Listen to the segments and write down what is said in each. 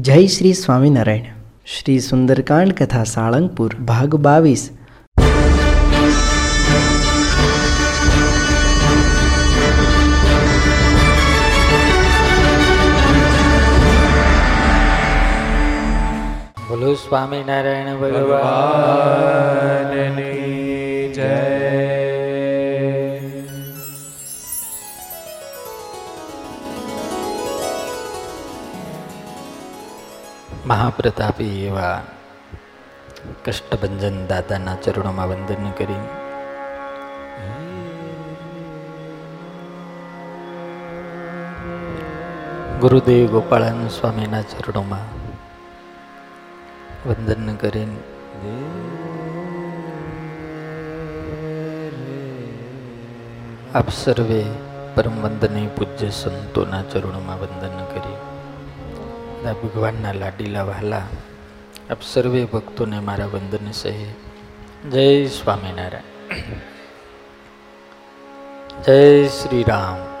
જય શ્રી સ્વામિનારાયણ. શ્રી સુંદરકાંડ કથા સાળંગપુર ભાગ બાવીસ. બોલો સ્વામિનારાયણ ભગવાન. મહાપ્રતાપી એવા કષ્ટભંજન દાદાના ચરણોમાં વંદન કરી ગુરુદેવ ગોપાળાન સ્વામીના ચરણોમાં વંદન કરીને આપ સર્વે પરમ વંદનીય પૂજ્ય સંતોના ચરણોમાં વંદન કરી આ ભગવાનના લાડીલા વહાલા, આપ સર્વે ભક્તોને મારા વંદન સહે. જય સ્વામિનારાયણ. જય શ્રી રામ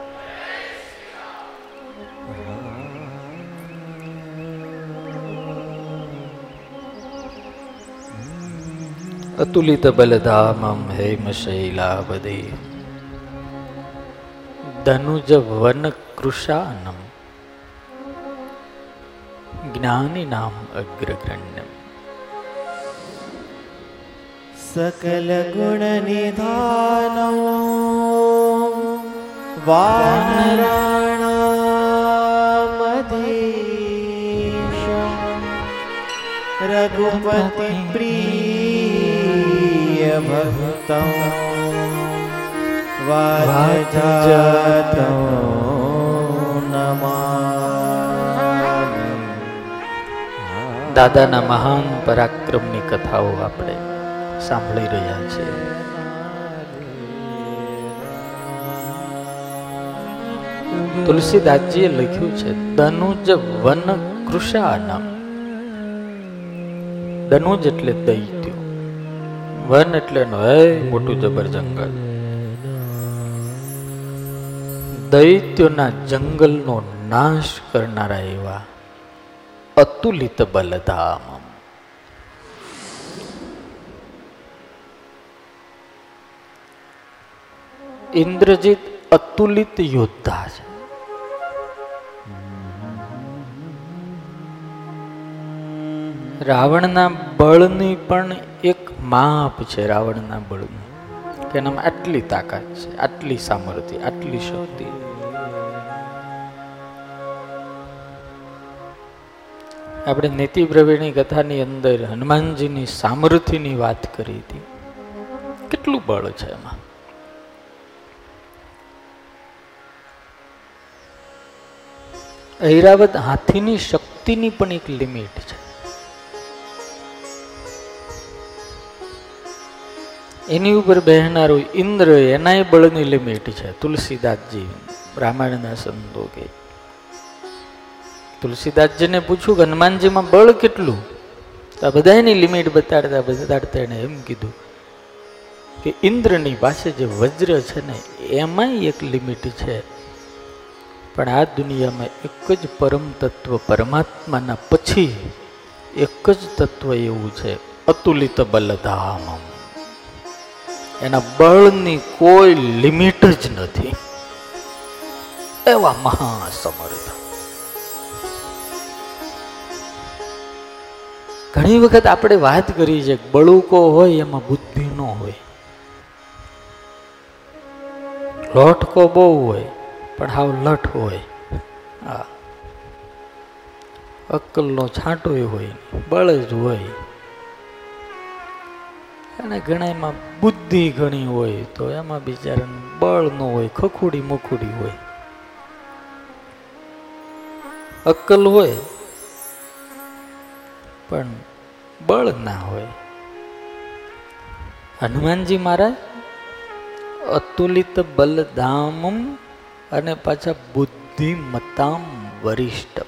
અતુલિત બલધામમ હેમ શૈલાવદે. ધનુજ વન કૃષાનમ. જ્ઞાનિનામ અગ્રગણ્યમ સકલ ગુણ નિધાનો વાનરાણામધીશ દાદાના મહાન પરાક્રમની કથાઓ આપણે સાંભળી રહ્યા છીએ. તુલસીદાસજીએ લખ્યું છે દનુજ વન કૃષાનમ. દનુજ એટલે દૈત્યો. વન એટલે મોટું જબર જંગલ. દૈત્યોના જંગલનો નાશ કરનારા એવા અતુલિત બલધામ ઇન્દ્રજીત અતુલિત યોદ્ધા છે. રાવણના બળની પણ એક માપ છે, રાવણના બળની, કે એનામાં આટલી તાકાત છે, આટલી સામર્થ્ય, આટલી શક્તિ. આપણે નીતિ પ્રવીણની કથાની અંદર હનુમાનજીની સામર્થ્યની વાત કરી હતી. કેટલું બળ છે એમાં? ઐરાવત હાથીની શક્તિની પણ એક લિમિટ છે. એની ઉપર બેહનારું ઇન્દ્ર એનાય બળની લિમિટ છે. તુલસીદાસજી, રામાયણના સંતો કે તુલસીદાસજીને પૂછ્યું કે, હનુમાનજીમાં બળ કેટલું? તો આ બધાની લિમિટ બતાડતા બતાડતા એણે એમ કીધું કે, ઇન્દ્રની પાસે જે વજ્ર છે ને, એમાંય એક લિમિટ છે. પણ આ દુનિયામાં એક જ પરમ તત્વ પરમાત્માના પછી એક જ તત્વ એવું છે, અતુલિત બલધામ એના બળની કોઈ લિમિટ જ નથી. એવા મહાસમર્થ. ઘણી વખત આપણે વાત કરી છે, બળુકો હોય, એમાં બુદ્ધિ ન હોય. લોટકો બહુ હોય, પણ હાવ લઠ હોય. હા. અક્કલનો છાંટો હોય, બળ જ હોય. અને ઘણા એમાં બુદ્ધિ ઘણી હોય, તો એમાં બિચારાને બળ ન હોય, ખખુડી મખુડી હોય. અક્કલ હોય, પણ બળ ના હોય. હનુમાનજી મહારાજ, અતુલિત બલધામમ અને પાછા બુદ્ધિમતામ વરિષ્ઠમ.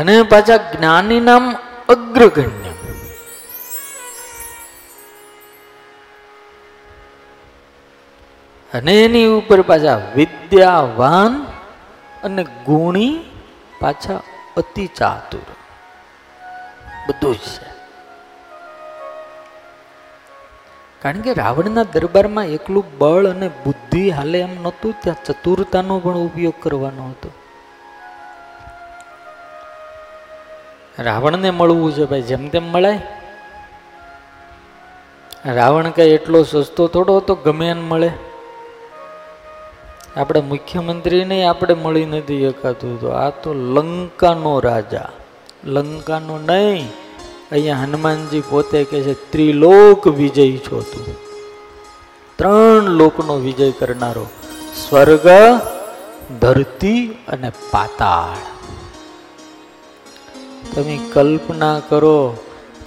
અને પાછા જ્ઞાનીનામ અગ્રગણ્યમ. અને એની ઉપર પાછા વિદ્યાવાન અને ગુણી પાછા અતિ ચાતુર બધું જ છે. કારણ કે રાવણના દરબારમાં એકલું બળ અને બુદ્ધિ હાલે એમ નહોતું, ત્યાં ચતુરતાનો પણ ઉપયોગ કરવાનો હતો. રાવણને મળવું છે ભાઈ, જેમ તેમ મળાય. રાવણ કઈ એટલો સસ્તો થોડો હતો, ગમે એને મળે. આપણે મુખ્યમંત્રીને આપણે મળી નથી શકાતું તો આ તો લંકાનો રાજા. લંકાનો નહીં, અહીંયા હનુમાનજી પોતે કહે છે, ત્રિલોક વિજય છો તું. ત્રણ લોકનો વિજય કરનારો સ્વર્ગ, ધરતી અને પાતાળ. તમે કલ્પના કરો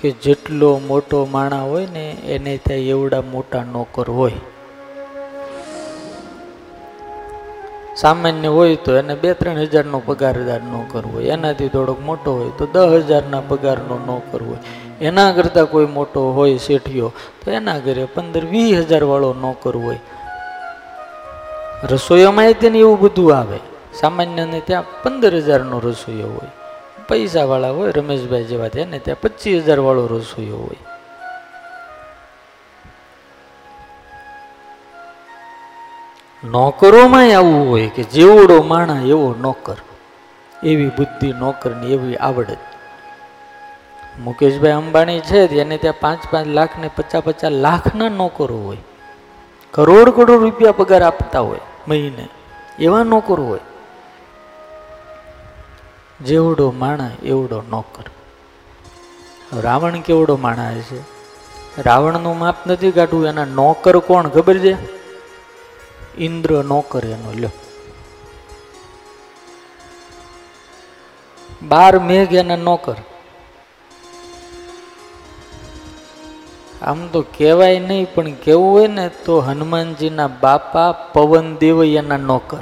કે જેટલો મોટો માણા હોય ને, એને ત્યાં એવડા મોટા નોકર હોય. સામાન્ય હોય તો એને બે ત્રણ હજારનો પગારદાર કરવો હોય. એનાથી થોડોક મોટો હોય તો દસ હજારના પગારનો નોકર હોય. એના કરતાં કોઈ મોટો હોય શેઠિયો તો એના ઘરે પંદર વીસ હજાર વાળો નોકર હોય. રસોઈયામાં તેને એવું બધું આવે. સામાન્યને ત્યાં પંદર હજારનો રસોઈયો હોય. પૈસાવાળા હોય, રમેશભાઈ જેવા તેને ત્યાં પચીસ હજારવાળો રસોઈયો હોય. નોકરોમાં આવું હોય કે જેવડો માણા એવો નોકર, એવી બુદ્ધિ નોકરની એવી આવડત. મુકેશભાઈ અંબાણી છે એને ત્યાં પાંચ પાંચ લાખ ને પચાસ પચાસ લાખના નોકરો હોય. કરોડ કરોડ રૂપિયા પગાર આપતા હોય મહિને, એવા નોકરો હોય. જેવડો માણા એવડો નોકર. રાવણ કેવડો માણા છે રાવણનું માપ નથી કાઢવું એના નોકર કોણ ખબર છે? ઇન્દ્ર નોકર એનો, લ્યો. બાર મેઘ એના નોકર આમ તો કહેવાય નહીં, પણ કેવું હોય ને, તો હનુમાનજીના બાપા પવન દેવ એના નોકર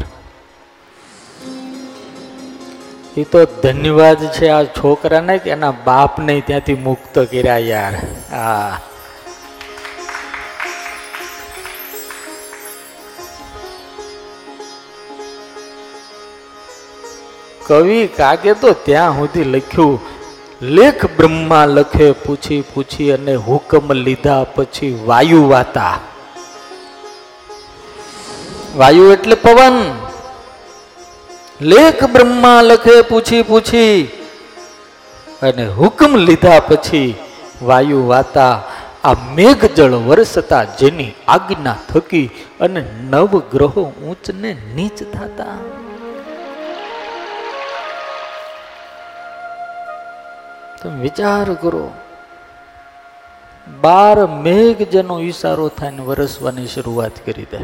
એ તો ધન્યવાદ છે આ છોકરાને કે એના બાપને ત્યાંથી મુક્ત કર્યા યાર. હા. કવિ કાગે તો ત્યાં સુધી લખ્યું, લેખ બ્રહ્મા લખે, પૂછી પૂછી અને હુકમ લીધા પછી વાયુ વાતા. વાયુ એટલે પવન. લેખ બ્રહ્મા લખે, પૂછી પૂછી અને હુકમ લીધા પછી વાયુ વાતા. આ મેઘ જળ વરસતા જેની આજ્ઞા થકી અને નવ ગ્રહો ઊંચ ને નીચ થતા. તમે વિચાર કરો. બાર મેઘ જેનો ઈશારો થાય ને વરસવાની શરૂઆત કરી દે.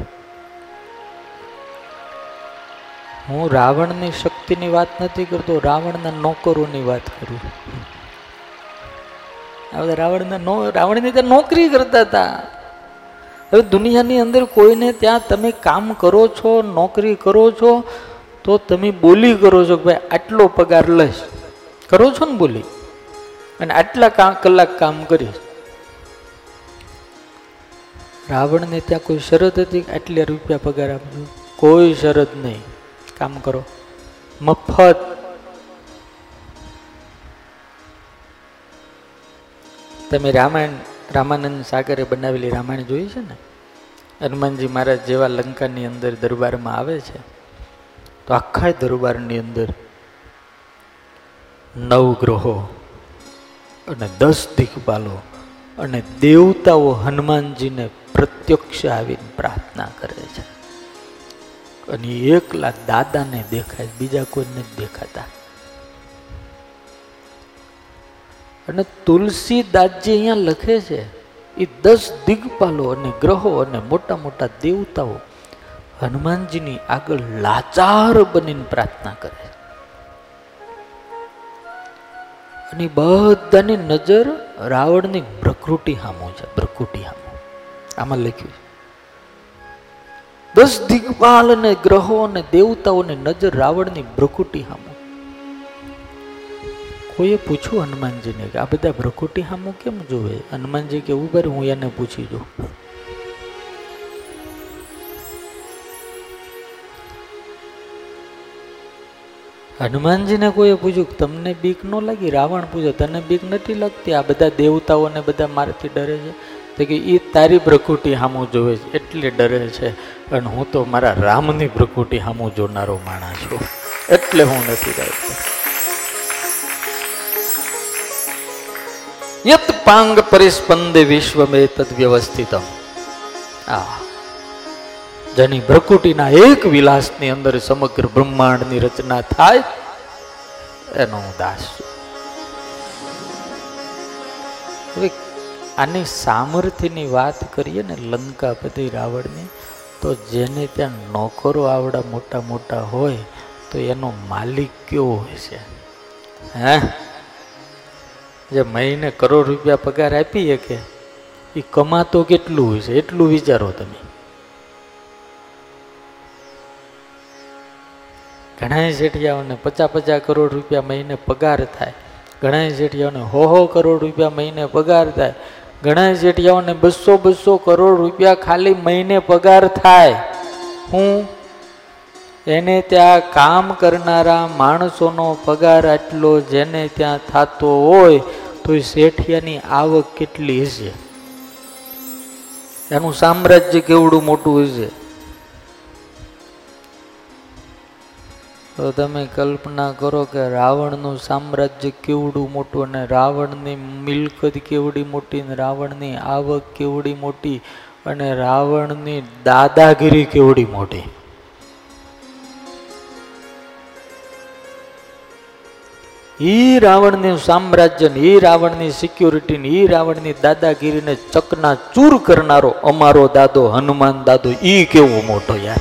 હું રાવણની શક્તિની વાત નથી કરતો, રાવણના નોકરોની વાત કરું. બધા રાવણના નો, રાવણની ત્યાં નોકરી કરતા હતા. હવે દુનિયાની અંદર કોઈને ત્યાં તમે કામ કરો છો, નોકરી કરો છો, તો તમે બોલી કરો છો કે ભાઈ આટલો પગાર લઈશ. કરો છો ને બોલી? અને આટલા કલાક કામ કર્યું. રાવણને ત્યાં કોઈ શરત હતી આટલા રૂપિયા પગાર આપજો? કોઈ શરત નહીં. કામ કરો. મફત. તમે રામાયણ, રામાનંદ સાગરે બનાવેલી રામાયણ જોઈ છે ને? હનુમાનજી મહારાજ જેવા લંકાની અંદર દરબારમાં આવે છે. તો આખા દરબારની અંદર નવ ગ્રહો અને દસ દિગ્પાલો અને દેવતાઓ હનુમાનજીને પ્રત્યક્ષ આવીને પ્રાર્થના કરે છે. અને એકલા દાદાને દેખાય, બીજા કોઈને દેખાતા. અને તુલસીદાસજી અહીંયા લખે છે એ દસ દિગ્પાલો અને ગ્રહો અને મોટા મોટા દેવતાઓ હનુમાનજીની આગળ લાચાર બનીને પ્રાર્થના કરે છે. અને બધાની નજર રાવણની પ્રકૃતિ હામો છે, પ્રકૃતિ હામો. આમાં લખ્યું છે. દસ દિગ્પાલ અને ગ્રહો અને દેવતાઓની નજર રાવણની પ્રકૃતિ હામો. કોઈએ પૂછ્યું હનુમાનજીને કે આ બધા પ્રકૃતિ હામો કેમ જોવે? હનુમાનજી કે ઉભર હું એને પૂછી જોઉં. હનુમાનજીને કોઈએ પૂછ્યું તમને બીક ન લાગી? રાવણ પૂછે, તને બીક નથી લાગતી? આ બધા દેવતાઓને બધા મારથી ડરે છે? તો કે એ તારી પ્રકૃતિ સામું જોવે છે, એટલે ડરે છે. અને હું તો મારા રામની પ્રકૃતિ સામું જોનારો માણસ છું. એટલે હું નથી ડરતો. યત પાંગ પરિસ્પંદે વિશ્વમે તદ વ્યવસ્થિત આ જેની પ્રકૃતિના એક વિલાસની અંદર સમગ્ર બ્રહ્માંડની રચના થાય, એનો હું દાસ છું. આની સામર્થ્યની વાત કરીએ ને લંકાપતિ રાવણની, તો જેને ત્યાં નોકરો આવડા મોટા મોટા હોય, તો એનો માલિક કેવો હોય છે? હે? જે મહિને કરોડ રૂપિયા પગાર આપીએ કે એ કમાતો કેટલું હોય છે? એટલું વિચારો તમે. ઘણા શેઠિયાઓને પચાસ પચાસ કરોડ રૂપિયા મહિને પગાર થાય. ઘણા શેઠિયાઓને હો હો કરોડ રૂપિયા મહિને પગાર થાય. ઘણા શેઠિયાઓને બસો બસો કરોડ રૂપિયા ખાલી મહિને પગાર થાય. હું એને ત્યાં કામ કરનારા માણસોનો પગાર આટલો જેને ત્યાં થતો હોય, તો એ શેઠિયાની આવક કેટલી હશે? એનું સામ્રાજ્ય કેવડું મોટું હશે? તો તમે કલ્પના કરો કે રાવણનું સામ્રાજ્ય કેવડું મોટું અને રાવણની મિલકત કેવડી મોટી અને રાવણની આવક કેવડી મોટી અને રાવણની દાદાગીરી કેવડી મોટી? ઈ રાવણનું સામ્રાજ્ય ને ઈ રાવણની સિક્યુરિટી ને ઈ રાવણની દાદાગીરીને ચકના ચૂર કરનારો અમારો દાદો, હનુમાન દાદો એ કેવો મોટો યાર.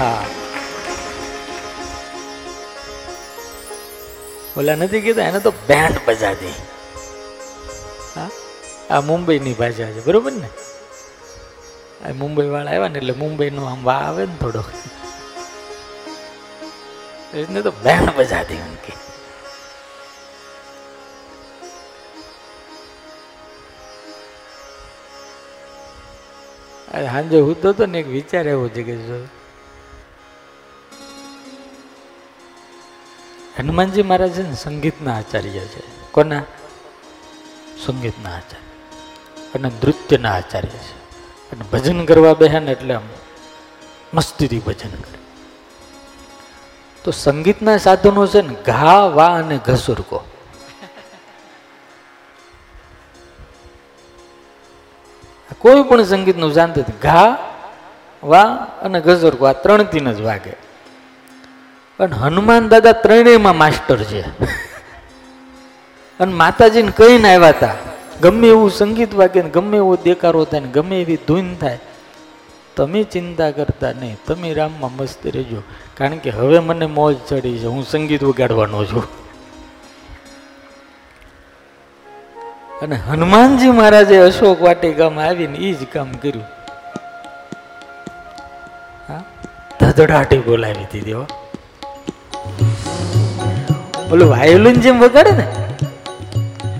હા. ઓલા નથી કીધા એને તો બેન્ડ બજાડી હા? આ મુંબઈની ભાષા છે બરોબર ને? આ મુંબઈ વાળા આવ્યા ને એટલે મુંબઈનો આમ વા આવે ને થોડો. એને તો બેન્ડ બજાડી એમ કે. સાંજે હું તો ને એક વિચાર એવો છે કે હનુમાનજી મહારાજ સંગીતના આચાર્ય છે. કોના? સંગીતના આચાર્ય. અને નૃત્યના આચાર્ય છે. અને ભજન કરવા બેહે ને એટલે આમ મસ્તીથી ભજન કરે. તો સંગીતના સાધનો છે ને, ઘા, વા અને ઘસુરકો કોઈ પણ સંગીતનું શાંતિ ઘા, વા અને ગઝરકો આ ત્રણથી જ વાગે. પણ હનુમાન દાદા ત્રણેયમાં માસ્ટર છે. અને માતાજીને કહીને આવ્યા હતા, ગમે એવું સંગીત વાગે ને ગમે એવો દેકારો થાય ને ગમે એવી ધૂન થાય, તમે ચિંતા કરતા નહીં, તમે રામમાં મસ્ત રહેજો. કારણ કે હવે મને મોજ ચડી છે, હું સંગીત વગાડવાનો છું. અને હનુમાનજી મહારાજે અશોક વાટિકામાં આવીને એ જ કામ કર્યું. ધધડાટી બોલાવી દીધી હો. ઓલું વાયોલિન જેમ વગાડે ને?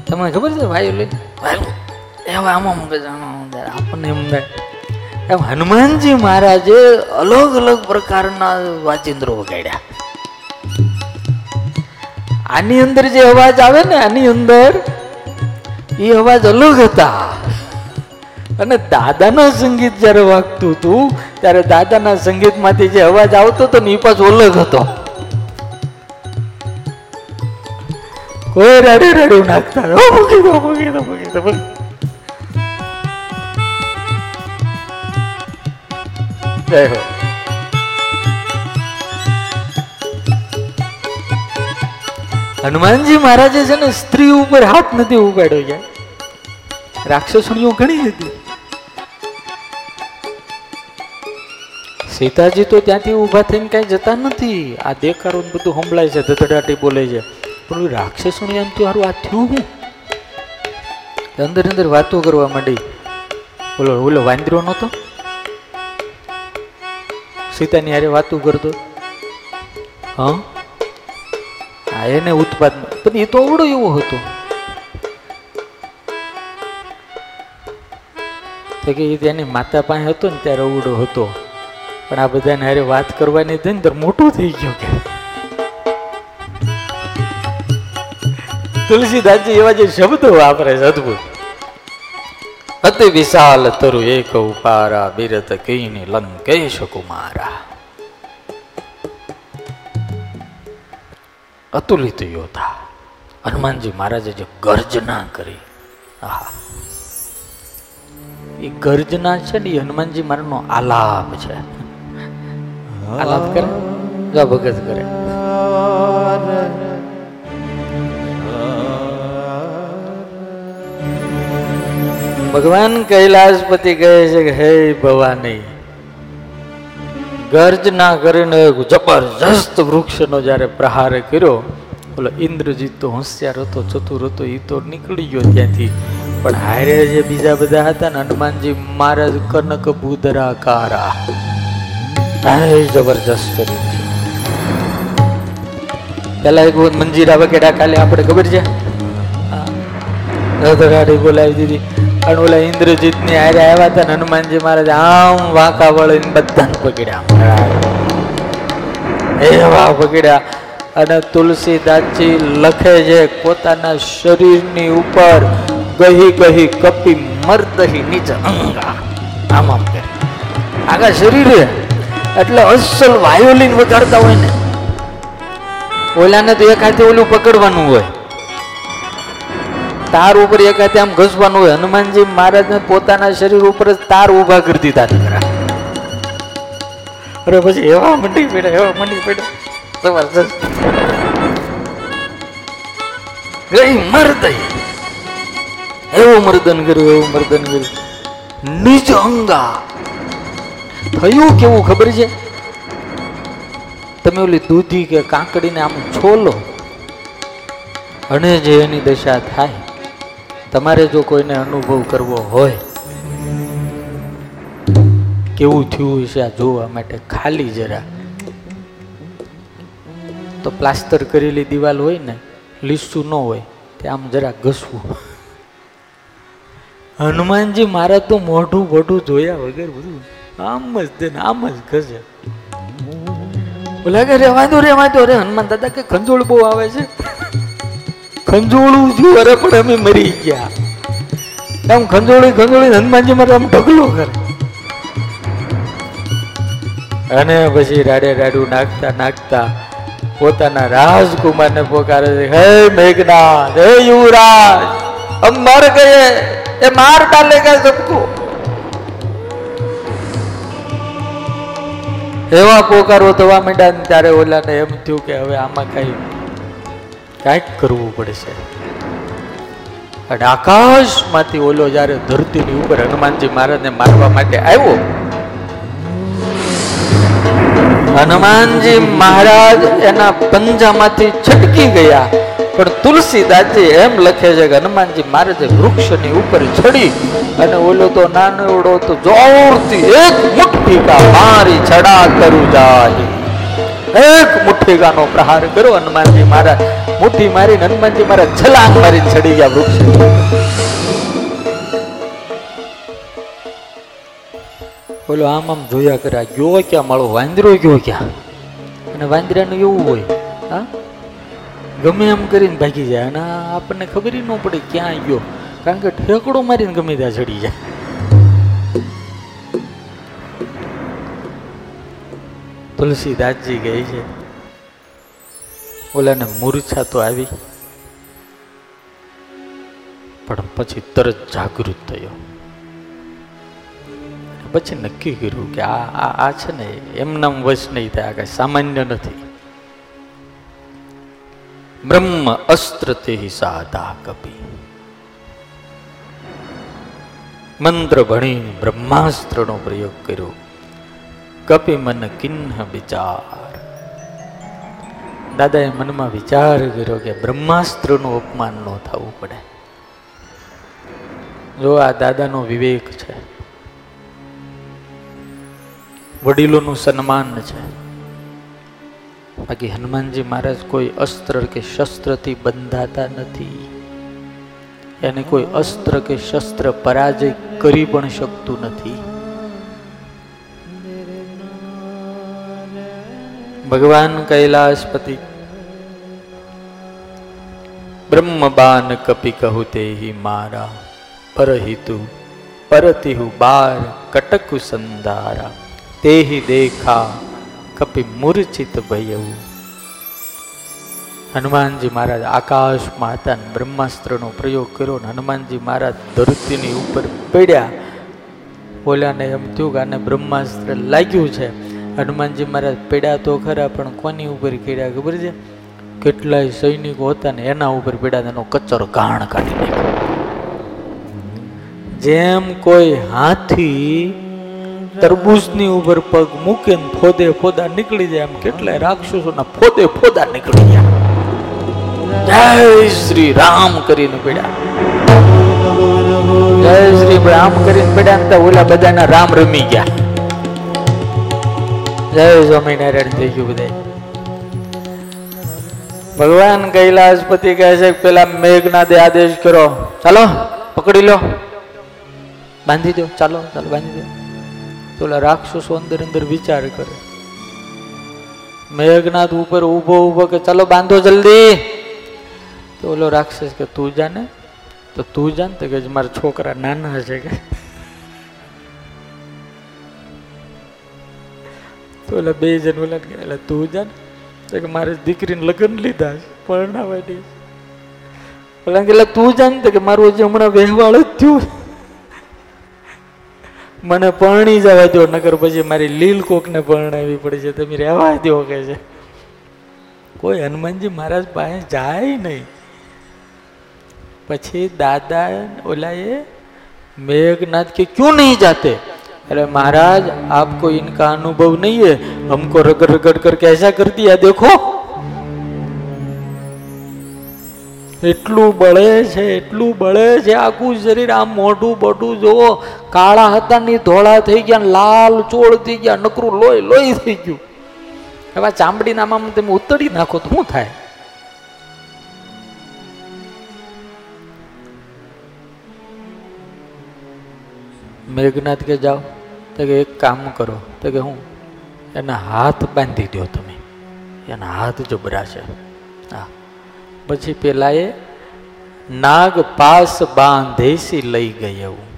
તમને ખબર છે વાયોલિન એવા આમાં આપણને એમ એમ હનુમાનજી મહારાજે અલગ અલગ પ્રકારના વાજિંદ્રો વગાડ્યા. આની અંદર જે અવાજ આવે ને આની અંદર એ અવાજ અલગ હતા. અને દાદાના સંગીત જ્યારે વાગતું હતું ત્યારે દાદાના સંગીતમાંથી જે અવાજ આવતો હતો ને એ પાછો અલગ હતો. હનુમાનજી મહારાજે છે ને સ્ત્રી ઉપર હાથ નથી ઉગાડ્યો યાર. રાક્ષસણીઓ ઘણી હતી સીતાજી તો ત્યાંથી ઊભા થઈને કઈ જતા નથી. આ દેખાડો બધું સંભળાય છે ધધડાટી બોલે છે. પણ ઓલી રાક્ષસણી એમ તો આ થયું હું અંદર અંદર વાતો કરવા માંડી. ઓલો ઓલો વાંદરો નહોતો? સીતાની હારે વાતો કરતો. હા? હા, એને ઉત્પાદ પણ એ તો અવડો એવો હતો. કે એ તેની માતા પાસે હતો ને ત્યારે અવડો હતો. પણ આ બધાને હારે વાત કરવાની હતી ને ત્યારે મોટું થઈ ગયો કે. તુલસીદાસજી એવા જે શબ્દો વાપરે છે અદભુત. અતિ વિશાલ તરુ એક ઉપારા બિરત કીની લંકેશ કુમારા. અતુલિત યોદ્ધા, હનુમાનજી મહારાજે જે ગર્જના કરી. આહા. એ ગર્જના છે ને એ હનુમાનજી મહારાજનો આલાપ છે. આલાપ કરે? ભગત કરે. ભગવાન કૈલાસપતિ કહે છે કે, હે ભવાની ગર્જના કરીને એક જબરજસ્ત વૃક્ષનો જ્યારે પ્રહાર કર્યો, બોલો, ઇન્દ્રજીત તો હોશિયાર હતો, ચતુર હતો એ તો નીકળી ગયો ત્યાંથી. પણ હારે જે બીજા બધા હતા ને, હનુમાનજી મહારાજ કનક ભૂધરા કારા હાય જબરજસ્ત પેલા એક મંજીરા વગેરે કાલે, આપણે ખબર છે? રથગાડી બોલાવી દીધી. અને ઓલા ઇન્દ્રજીતની હારે આવ્યા હતા ને હનુમાનજી મહારાજ આમ વાંકા વળીને બધાને પકડ્યા એવા પકડ્યા. અને તુલસીદાસજી લખે છે, પોતાના શરીરની ઉપર ગહી ગહી કપી મરદહી નીચે અંગા. આમ આમ કરે. આખા શરીરે. એટલે અસલ વાયોલિન વગાડતા હોય ને. ઓલાને તો એક હાથે ઓલું પકડવાનું હોય. તાર ઉપર એક આમ ઘસવાનું હોય, હનુમાનજી મહારાજને પોતાના શરીર ઉપર જ તાર ઊભા કરી દીધા દીકરા. અરે પછી એવા મંડી પડ્યા, એવા મંડી પડ્યા. જબરજસ્ત. ગઈ મરદઈ એવું મર્દન કર્યું, એવું મર્દન કર્યું. નિજ અંગા. થયું કેવું ખબર છે? તમે ઓલી દૂધી કે કાંકડીને આમ છોલો. અને જે એની દશા થાય તમારે જો કોઈને અનુભવ કરવો હોય, કેવું થયું છે આ જોવા માટે? ખાલી જરા. તો પ્લાસ્ટર કરેલી દિવાલ હોય ને, લીસું ન હોય, તે આમ જરા ઘસવું. હનુમાનજી મારા તો મોઢું મોઢું જોયા વગર બધું આમ જ દે આમ જ ઘસે. બોલા કે રેવા દો રેવા દો રે. હનુમાન દાદા કે ખંજોળ બહુ આવે છે. ખંજોળું થયું, અરે પણ અમે મરી ગયા. આમ ખંજોળી ખંજોળી, હનુમાનજી મારે આમ ઢગલો કરે. અને પછી રાડે રાડું નાખતા નાખતા પોતાના રાજકુમારને પોકારે છે, હે મેઘનાથ, હે યુવરાજ અમ મર ગયે, એ માર ડાલેગા સબકો એવા પોકારો થવા માંડ્યા ત્યારે ઓલાને એમ થયું કે હવે આમાં કઈ કાંઈક કરવું પડશે. અને આકાશમાંથી ઓલો જ્યારે ધરતીની ઉપર હનુમાનજી મહારાજને મારવા માટે આવ્યો, હનુમાનજી મહારાજ એના પંજામાંથી છટકી ગયા. પણ તુલસીદાસજી એમ લખે છે કે હનુમાનજી મહારાજે વૃક્ષની ઉપર ચડી અને ઓલો તો નાનોડો તો જોરથી એક મુઠ્ઠી કા મારી છડા કરું જાય એક મુઠ્ઠીગાનો પ્રહાર કર્યો હનુમાનજી મહારાજ મુઠ્ઠી મારીને હનુમાનજી મહારાજ છલાંગ મારીને ચડી ગયા વૃક્ષ. બોલો, આમ આમ જોયા કરે, આ ગયો ક્યાં મળો? વાંદરો ગયો ક્યાં? અને વાંદરાનું એવું હોય, હા? ગમે એમ કરીને ભાગી જાય, અને આપણને ખબર ન પડે ક્યાં ગયો. કારણ કે ઠેકડો મારીને ગમે ત્યાં ચડી જાય. તુલસીદાસજી ગઈ છે, ઓલાને મૂર્છા તો આવી, પણ પછી તરત જાગૃત થયો. પછી નક્કી કર્યું કે આ આ છે ને, એમનામ વશ નહીં થાય કઈ સામાન્ય નથી. બ્રહ્મ અસ્ત્ર તે સાધા કપી. મંત્ર ભણી બ્રહ્માસ્ત્રનો પ્રયોગ કર્યો. કપી મન કિન્હ વિચાર. દાદાએ મનમાં વિચાર કર્યો કે બ્રહ્માસ્ત્રનું અપમાન ન થવું પડે. જો આ દાદાનો વિવેક છે, વડીલોનું સન્માન છે, બાકી હનુમાનજી મહારાજ કોઈ અસ્ત્ર કે શસ્ત્રથી બંધાતા નથી. એને કોઈ અસ્ત્ર કે શસ્ત્ર પરાજય કરી પણ શકતું નથી. ભગવાન કૈલાસપતિ બ્રહ્મબાન કપી કહુ તે મારા પરહિતુ પરતિહુ બાર કટકુ સંદારા તેહી દેખા કપી મૂર્છિત ભયવું હનુમાનજી મહારાજ આકાશમાં હતા ને બ્રહ્માસ્ત્રનો પ્રયોગ કર્યો ને હનુમાનજી મહારાજ ધરતીની ઉપર પડ્યા. બોલ્યાને એમ થયું કે આને બ્રહ્માસ્ત્ર લાગ્યું છે. હનુમાનજી મહારાજ પીડા તો ખરા, પણ કોની ઉપર પડ્યા ખબર છે? કેટલાય સૈનિકો હતા ને એના ઉપર પીડા એનો કચરો કાણ કાઢી નાખ્યો. જેમ કોઈ હાથી તરબૂચની ઉપર પગ મૂકે ને ફોદે ફોદા નીકળી જાય, એમ કેટલાય રાક્ષસોના ફોદે ફોદા નીકળી ગયા. જય શ્રી રામ કરીને પીડા. જય શ્રી રામ કરીને તો ઓલા બધાના રામ રમી ગયા. જય સ્વામિનારાયણ થઈ ગયું બધા ભગવાન કૈલાસપતિ કહે છે, પેલા મેઘનાથે આદેશ કરો. ચાલો, પકડી લો. બાંધી દો, ચાલો ચાલો, બાંધી દો. ઓલા રાક્ષસો અંદર અંદર વિચાર કરે. મેઘનાથ ઉપર ઊભો ઊભો કે, ચાલો, બાંધો જલ્દી. તો ઓલો રાક્ષસ કે, તું જાને? તો તું જાન, તો કે, મારા છોકરા નાના છે કે. તો એટલે બે જણ ઓલા એટલે તું જાણ તો કે મારે દીકરીને લગ્ન લીધા છે, પરણાવા દે. એટલે એટલે તું જાણ તો કે મારું હજી હમણાં વહેવાળ જ થયું. મને પરણી જવા દો નગર પછી મારી લીલ કોકને પરણાવી પડી છે તમે રહેવા દો કે છે. કોઈ હનુમાનજી મહારાજ પાસે જાય નહીં. પછી દાદા ઓલા એ મેઘનાથ કે ક્યુ નહીં જાતે? अरे महाराज आपको इनका अनुभव नहीं है हमको रगड़ रगड़ करके ऐसा कर दिया देखो એટલું બળે છે એટલું બળે છે આખું શરીર આમ મોઢું બોઢું જોવો કાળા હતા ની ધોળા થઈ ગયા ને લાલ ચોળ થઈ ગયા નકરું લોહી લોહી થઈ ગયું હવે આ ચામડીના આમાં તમે ઉતરી નાખો તો શું થાય મેઘનાથ કે જાઓ તો કે એક કામ કરો, તો કે હું એના હાથ બાંધી દો તમે. એના હાથ જબરા છે હા. પછી પેલા એ નાગ પાસ બાંધેસી લઈ ગઈ એવું.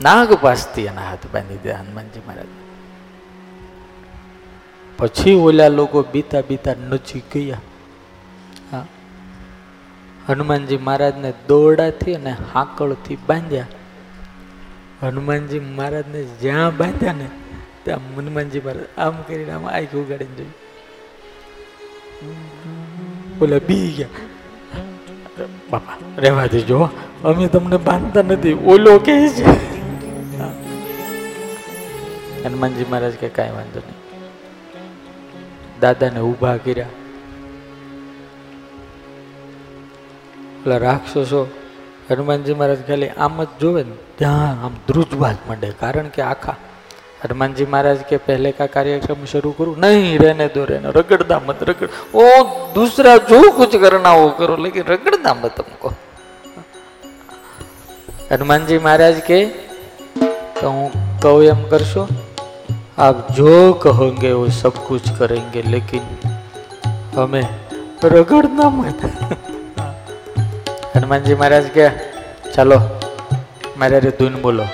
નાગ પાસથી એના હાથ બાંધી દે હનુમાનજી મહારાજ. પછી ઓલા લોકો બીતા બીતા નચી ગયા. હા. હનુમાનજી મહારાજને દોરડાથી અને હાંકળથી બાંધ્યા. હનુમાનજી મહારાજને જ્યાં બાંધ્યા ને, ત્યાં હનુમાનજી મહારાજ આમ કરીને આમ આંખ ઉગાડીને જોયું. બોલે બી ગયા. બાપા, રહેવા દેજો અમે તમને બાંધતા નથી, ઓલો કે છે. હનુમાનજી મહારાજ કે કાંઈ વાંધો નહીં. દાદાને ઊભા કર્યા. પેલા રાક્ષસો હનુમાનજી મહારાજ ખાલી આમ જ જોવે ને. ત્યાં આમ ધ્રુજવાજ માંડે. કારણ કે આખા હનુમાનજી મહારાજ કે પહેલે કા કાર્યક્રમ શરૂ કરું, નહીં રહેને દો રહેને રગડતા મત રગડ. ઓ દૂસરા જો કુછ કરના હો કરો, લેકિન રગડતા મત હમકો હનુમાનજી મહારાજ કે, તો હું કહું એમ કરશો, આપ જો કહોગે વો સબ કુછ કરેંગે, લેકિન હમે રગડના મત. હનુમાનજી મહારાજ કે, ચાલો મારે રે ધૂન બોલો.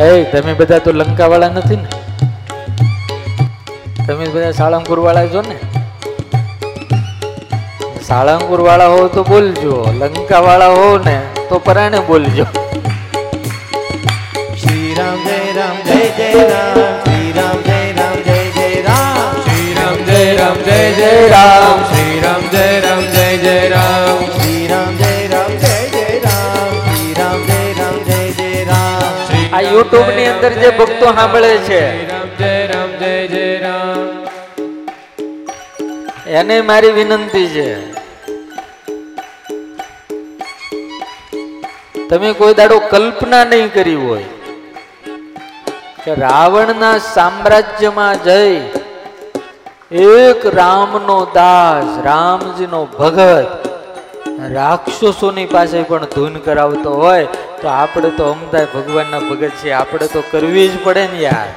એ તમે બધા તો લંકા વાળા નથી ને? તમે બધા સાળંગપુર વાળા છો ને? સાળંગપુર વાળા હો તો બોલજો લંકા વાળા હો ને તો પરાણે બોલજો. શ્રી રામ જય રામ જય જય રામ. શ્રી રામ જય રામ જય જય રામ. શ્રી રામ જય રામ જય જય રામ. શ્રી રામ જય રામ જય જય રામ. યુટ્યુબની અંદર જે ભક્તો સાંભળે છે. એને મારી વિનંતી છે. તમે કોઈ દાડો કલ્પના નહીં કરી હોય કે રાવણના સામ્રાજ્યમાં જઈ એક રામનો દાસ, રામજીનો ભગત રાક્ષસોની પાસે પણ ધૂન કરાવતો હોય તો આપણે તો અમદાય ભગવાનના ભગત છે આપણે તો કરવી જ પડે ને યાર.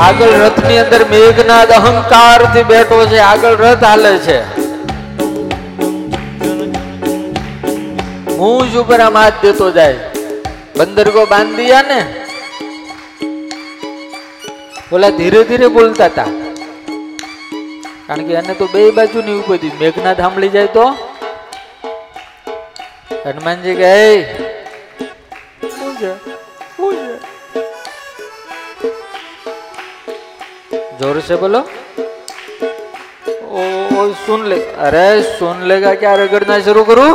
આગળ રથની અંદર મેઘનાદ અહંકારથી બેઠો છે. આગળ રથ હાલે છે. હું જ ઉપર આમ હાથ દેતો જાય. બંદરગો બાંધિયા ને? ઓલા ધીરે ધીરે બોલતા હતા. કારણ કે એને તો બે બાજુ ની ઉપરથી મેઘનાથ સાંભળી જાય તો? હનુમાનજી કહે શું છે? ज़ोर से बोलो। ओ, ओ सुन ले। अरे सुन लेगा क्या रगड़ना शुरू करू?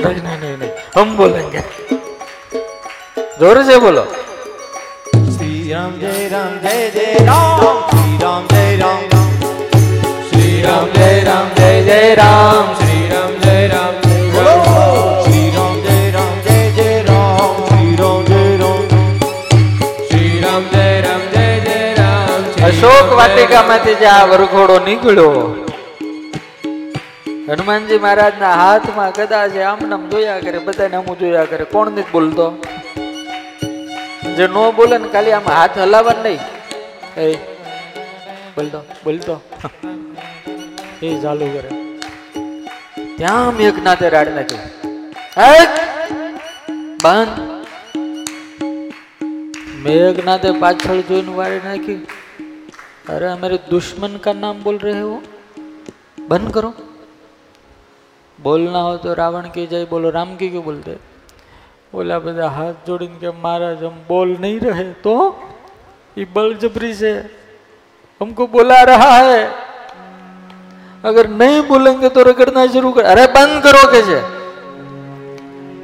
नहीं नहीं नहीं नहीं। हम बोलेंगे। ज़ोर से बोलो। श्री राम जय राम जय जय राम। श्री राम जय राम। श्री राम जय राम जय जय राम। શોક વાટિકામાંથી જે આ વરઘોડો નીકળ્યો, હનુમાનજી મહારાજના હાથમાં કદાચ આમ આમનામ જોયા કરે, બધાને અમુક જોયા કરે. કોણ નથી બોલતો? જે ન બોલે ને ખાલી આમ હાથ હલાવવા નહીં. એ, બોલતો બોલતો. એ ચાલુ કરે. ત્યાં મેં એક નાતે રાડ નાખી બંધ. મેઘનાથે પાછળ જોઈને વાળી નાખી. अरे मेरे दुश्मन का नाम बोल रहे हो बंद करो बोलना हो तो रावण की जय बोलो राम की क्यों बोलते बोला બધા હાથ જોડીને કે महाराज हम बोल नहीं रहे तो ये बलजबरी से हमको बुला रहा है अगर नहीं बोलेंगे तो रगड़ना शुरू कर अरे बंद करो कैसे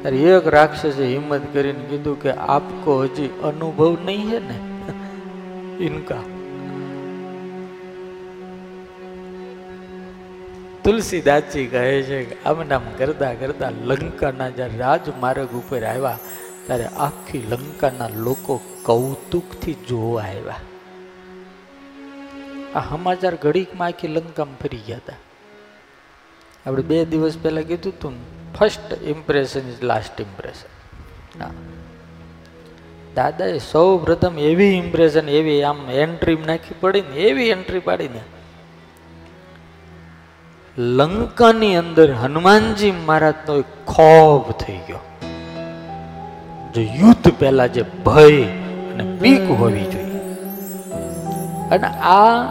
अरे एक राक्षसे हिम्मत કરીને કીધું કે આપકો હજી અનુભવ નહીં है ને इनका તુલસીદાસજી કહે છે કે આમ નામ કરતા લંકાના જ્યારે રાજમાર્ગ ઉપર આવ્યા, ત્યારે આખી લંકાના લોકો કૌતુકથી જોવા આવ્યા. આ સમાચાર ઘડીકમાં આખી લંકામાં ફરી ગયા હતા. આપણે બે દિવસ પહેલાં કીધું હતું first impression is last impression દાદાએ સૌ પ્રથમ એવી ઇમ્પ્રેશન એવી આમ એન્ટ્રી નાખી પડી ને એવી એન્ટ્રી પાડીને લંકાની અંદર હનુમાનજી મહારાજનો ખોફ થઈ ગયો. જો યુદ્ધ પહેલા જે ભય અને બીક હોવી જોઈએ. અને આ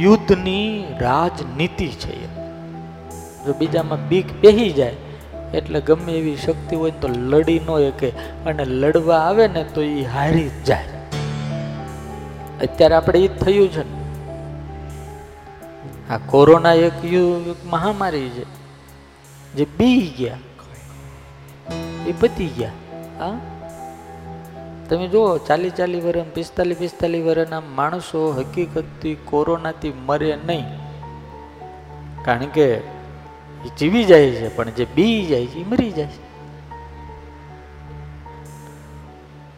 યુદ્ધની રાજનીતિ છે. જો બીજામાં બીક બેહી જાય, એટલે ગમે એવી શક્તિ હોય તો લડી ન શકે. અને લડવા આવે ને તો એ હારી જાય. અત્યારે આપણે એ થયું છે ને. આ કોરોના એક યુ- એક મહામારી છે. જે બી ગયા. એ પતી ગયા. હા? તમે જુઓ, ચાલી ચાલી વર્ષ પિસ્તાલીસ પિસ્તાલીસ વર્ષના માણસો હકીકતથી કોરોનાથી મરે નહીં. કારણ કે એ જીવી જાય છે, પણ જે બી જાય છે, એ મરી જાય છે.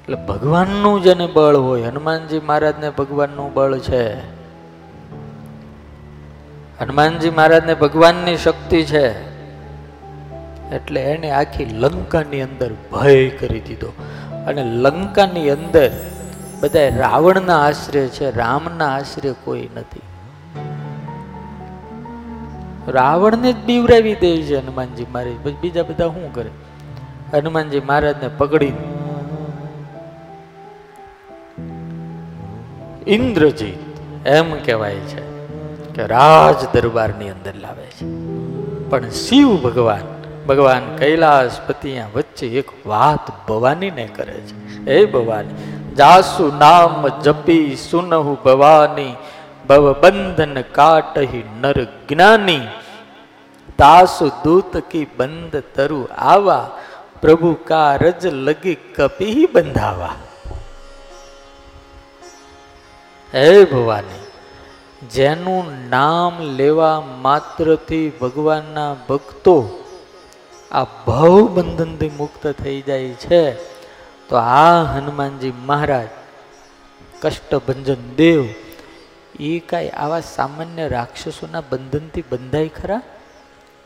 એટલે ભગવાનનું જેને બળ હોય. હનુમાનજી મહારાજને ભગવાનનું બળ છે. હનુમાનજી મહારાજને ભગવાનની શક્તિ છે. એટલે એને આખી લંકાની અંદર ભય કરી દીધો. અને લંકાની અંદર બધા રાવણના આશ્રય છે, રામના આશરે કોઈ નથી. રાવણને જ બીવરાવી દે છે હનુમાનજી મહારાજ. પછી બીજા બધા શું કરે? હનુમાનજી મહારાજને પકડી ઇન્દ્રજીત એમ કહેવાય છે. કે રાજ દરબારની અંદર લાવે છે. પણ શિવ ભગવાન ભગવાન કૈલાસપતિ વચ્ચે એક વાત ભવાનીને કરે છે. હે ભવાની, જાસુ નામ જપી સુનહુ ભવાની ભવ બંધન કાટહી નર જ્ઞાની, તાસુ દૂત કી બંધ તરુ આવા, પ્રભુ કા રજ લગી કપી બંધાવા. હે ભવાની જેનું નામ લેવા માત્રથી ભગવાનના ભક્તો આ ભાવ બંધનથી મુક્ત થઈ જાય છે, તો આ હનુમાનજી મહારાજ, કષ્ટભંજન દેવ એ કાંઈ આવા સામાન્ય રાક્ષસોના બંધનથી બંધાય ખરા?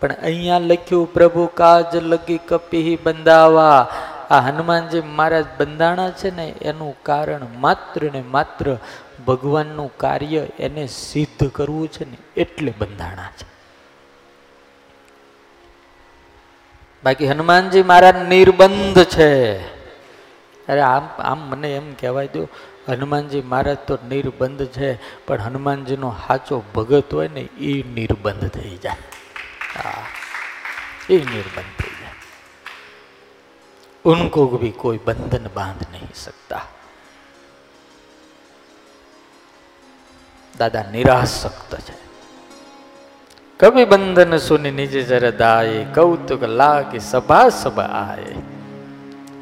પણ અહીંયા લખ્યું, પ્રભુ કાજ લગી કપી બંધાવા. આ હનુમાનજી મહારાજ બંધાણા છે ને, એનું કારણ માત્ર ને માત્ર ભગવાનનું કાર્ય એને સિદ્ધ કરવું છે ને એટલે બંધાણા છે. બાકી હનુમાનજી મહારાજ નિર્બંધ છે. અરે આમ આમ મને એમ કહેવાય દો, હનુમાનજી મહારાજ તો નિર્બંધ છે, પણ હનુમાનજીનો સાચો ભગત હોય ને એ નિર્બંધ થઈ જાય. એ નિર્બંધ થઈ જાય. ઉનકો ભી કોઈ બંધન બાંધ નહીં શકતા. દાદા નિરાસક્ત છે. કવિ બંધન સુની નિજ જરદાય કૌતુક લાગે સભા સભા આય.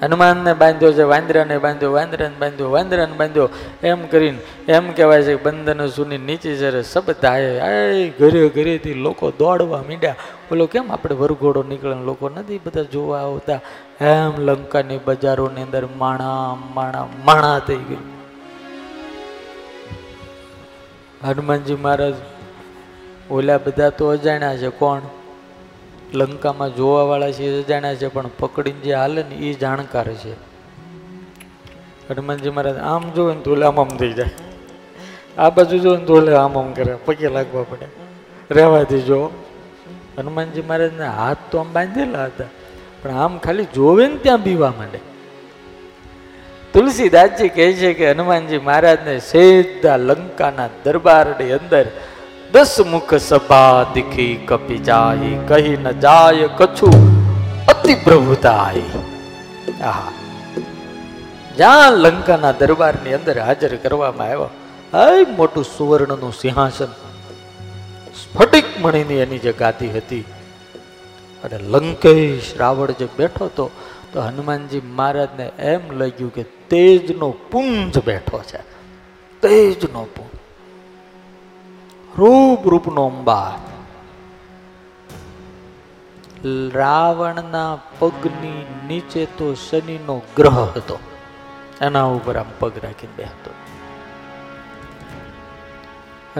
હનુમાનને બાંધ્યો છે, વાંદરાને બાંધ્યો વાંદરાને બાંધ્યો વાંદરાને બાંધ્યો. એમ કરીને, એમ કહેવાય છે બંધન સુની નીચે જરે સબ દાય. આય, ઘરે ઘરેથી લોકો દોડવા મીડ્યા. બોલો કેમ આપણે વરઘોડો નીકળે લોકો નથી બધા જોવા આવતા. એમ લંકાની બજારોની અંદર માણા માણા માણા થઈ ગયું હનુમાનજી મહારાજ, ઓલા બધા તો અજાણ્યા છે, કોણ? લંકામાં જોવાવાળા છે એ અજાણ્યા છે, પણ પકડીને જે હાલે ને એ જાણકાર છે. હનુમાનજી મહારાજ, આમ જોવે ને તો ઓલે આમ આમ થઈ જાય. આ બાજુ જોવે ને તો ઓલે આમ આમ કરે, પગે લાગવા પડે. રહેવાથી જો હનુમાનજી મહારાજના હાથ તો આમ બાંધેલા હતા, પણ આમ ખાલી જોવે ને ત્યાં બીવા માંડે. તુલસીદાસજી કહે છે કે હનુમાનજી મહારાજને સીધા લંકાના દરબારની અંદર દસ મુખ સભા દીખી કપી જાય કહી ન જાય કછું અતિ પ્રભુતાય. આહા. જ્યાં લંકાના દરબારની અંદર હાજર કરવામાં આવ્યો, હાય મોટું સુવર્ણનું સિંહાસન. સ્ફટિક મણીની એની જે ગાદી હતી. અને લંકેશ રાવણ જે બેઠો હતો, તો હનુમાનજી મહારાજને એમ લાગ્યું કે તેજનો પુંજ બેઠો છે. તેજનો પુંજ. રૂપ રૂપનો અંબાર. રાવણના પગની નીચે તો શનિનો ગ્રહ હતો. એના ઉપર આમ પગ રાખીને બેસતો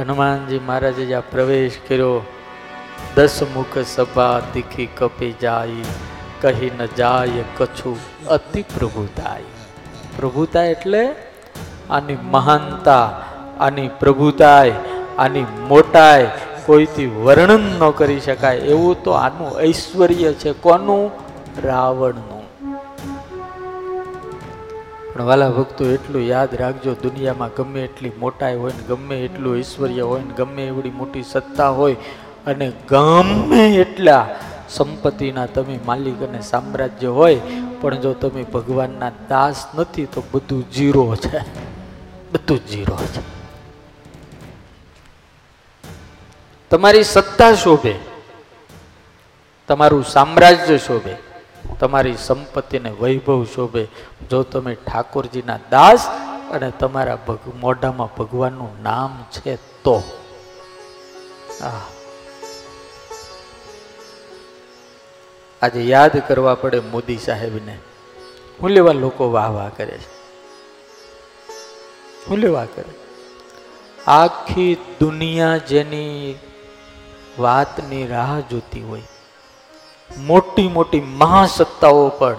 હનુમાનજી મહારાજે જ્યાં પ્રવેશ કર્યો, દસમુખ સભા દીખી કપી જાય, કહી ન જાય કછું અતિ પ્રભુતાય પ્રભુતા એટલે આની મહાનતા, આની પ્રભુતાય, આની મોટાઈ કોઈથી વર્ણન ન કરી શકાય, એવું તો આનું ઐશ્વર્ય છે. કોનું? રાવણનું. પણ વાલા ભક્તો, એટલું યાદ રાખજો, દુનિયામાં ગમે એટલી મોટાઈ હોય ને ગમે એટલું ઐશ્વર્ય હોય ને ગમે એવડી મોટી સત્તા હોય, અને ગમે એટલા સંપત્તિના તમે માલિક અને સામ્રાજ્ય હોય, પણ જો તમે ભગવાનના દાસ નથી, તો બધું જીરો છે. બધું જીરો છે. તમારી સત્તા શોભે, તમારું સામ્રાજ્ય શોભે, તમારી સંપત્તિને વૈભવ શોભે. જો તમે ઠાકોરજીના દાસ અને તમારા મોઢામાં ભગવાનનું નામ છે તો. આ આજે યાદ કરવા પડે મોદી સાહેબને. હું લેવા લોકો વાહ વાહ કરે છે. હું લેવા કરે. આખી દુનિયા જેની વાતની રાહ જોતી હોય, મોટી મોટી મહાસત્તાઓ પણ,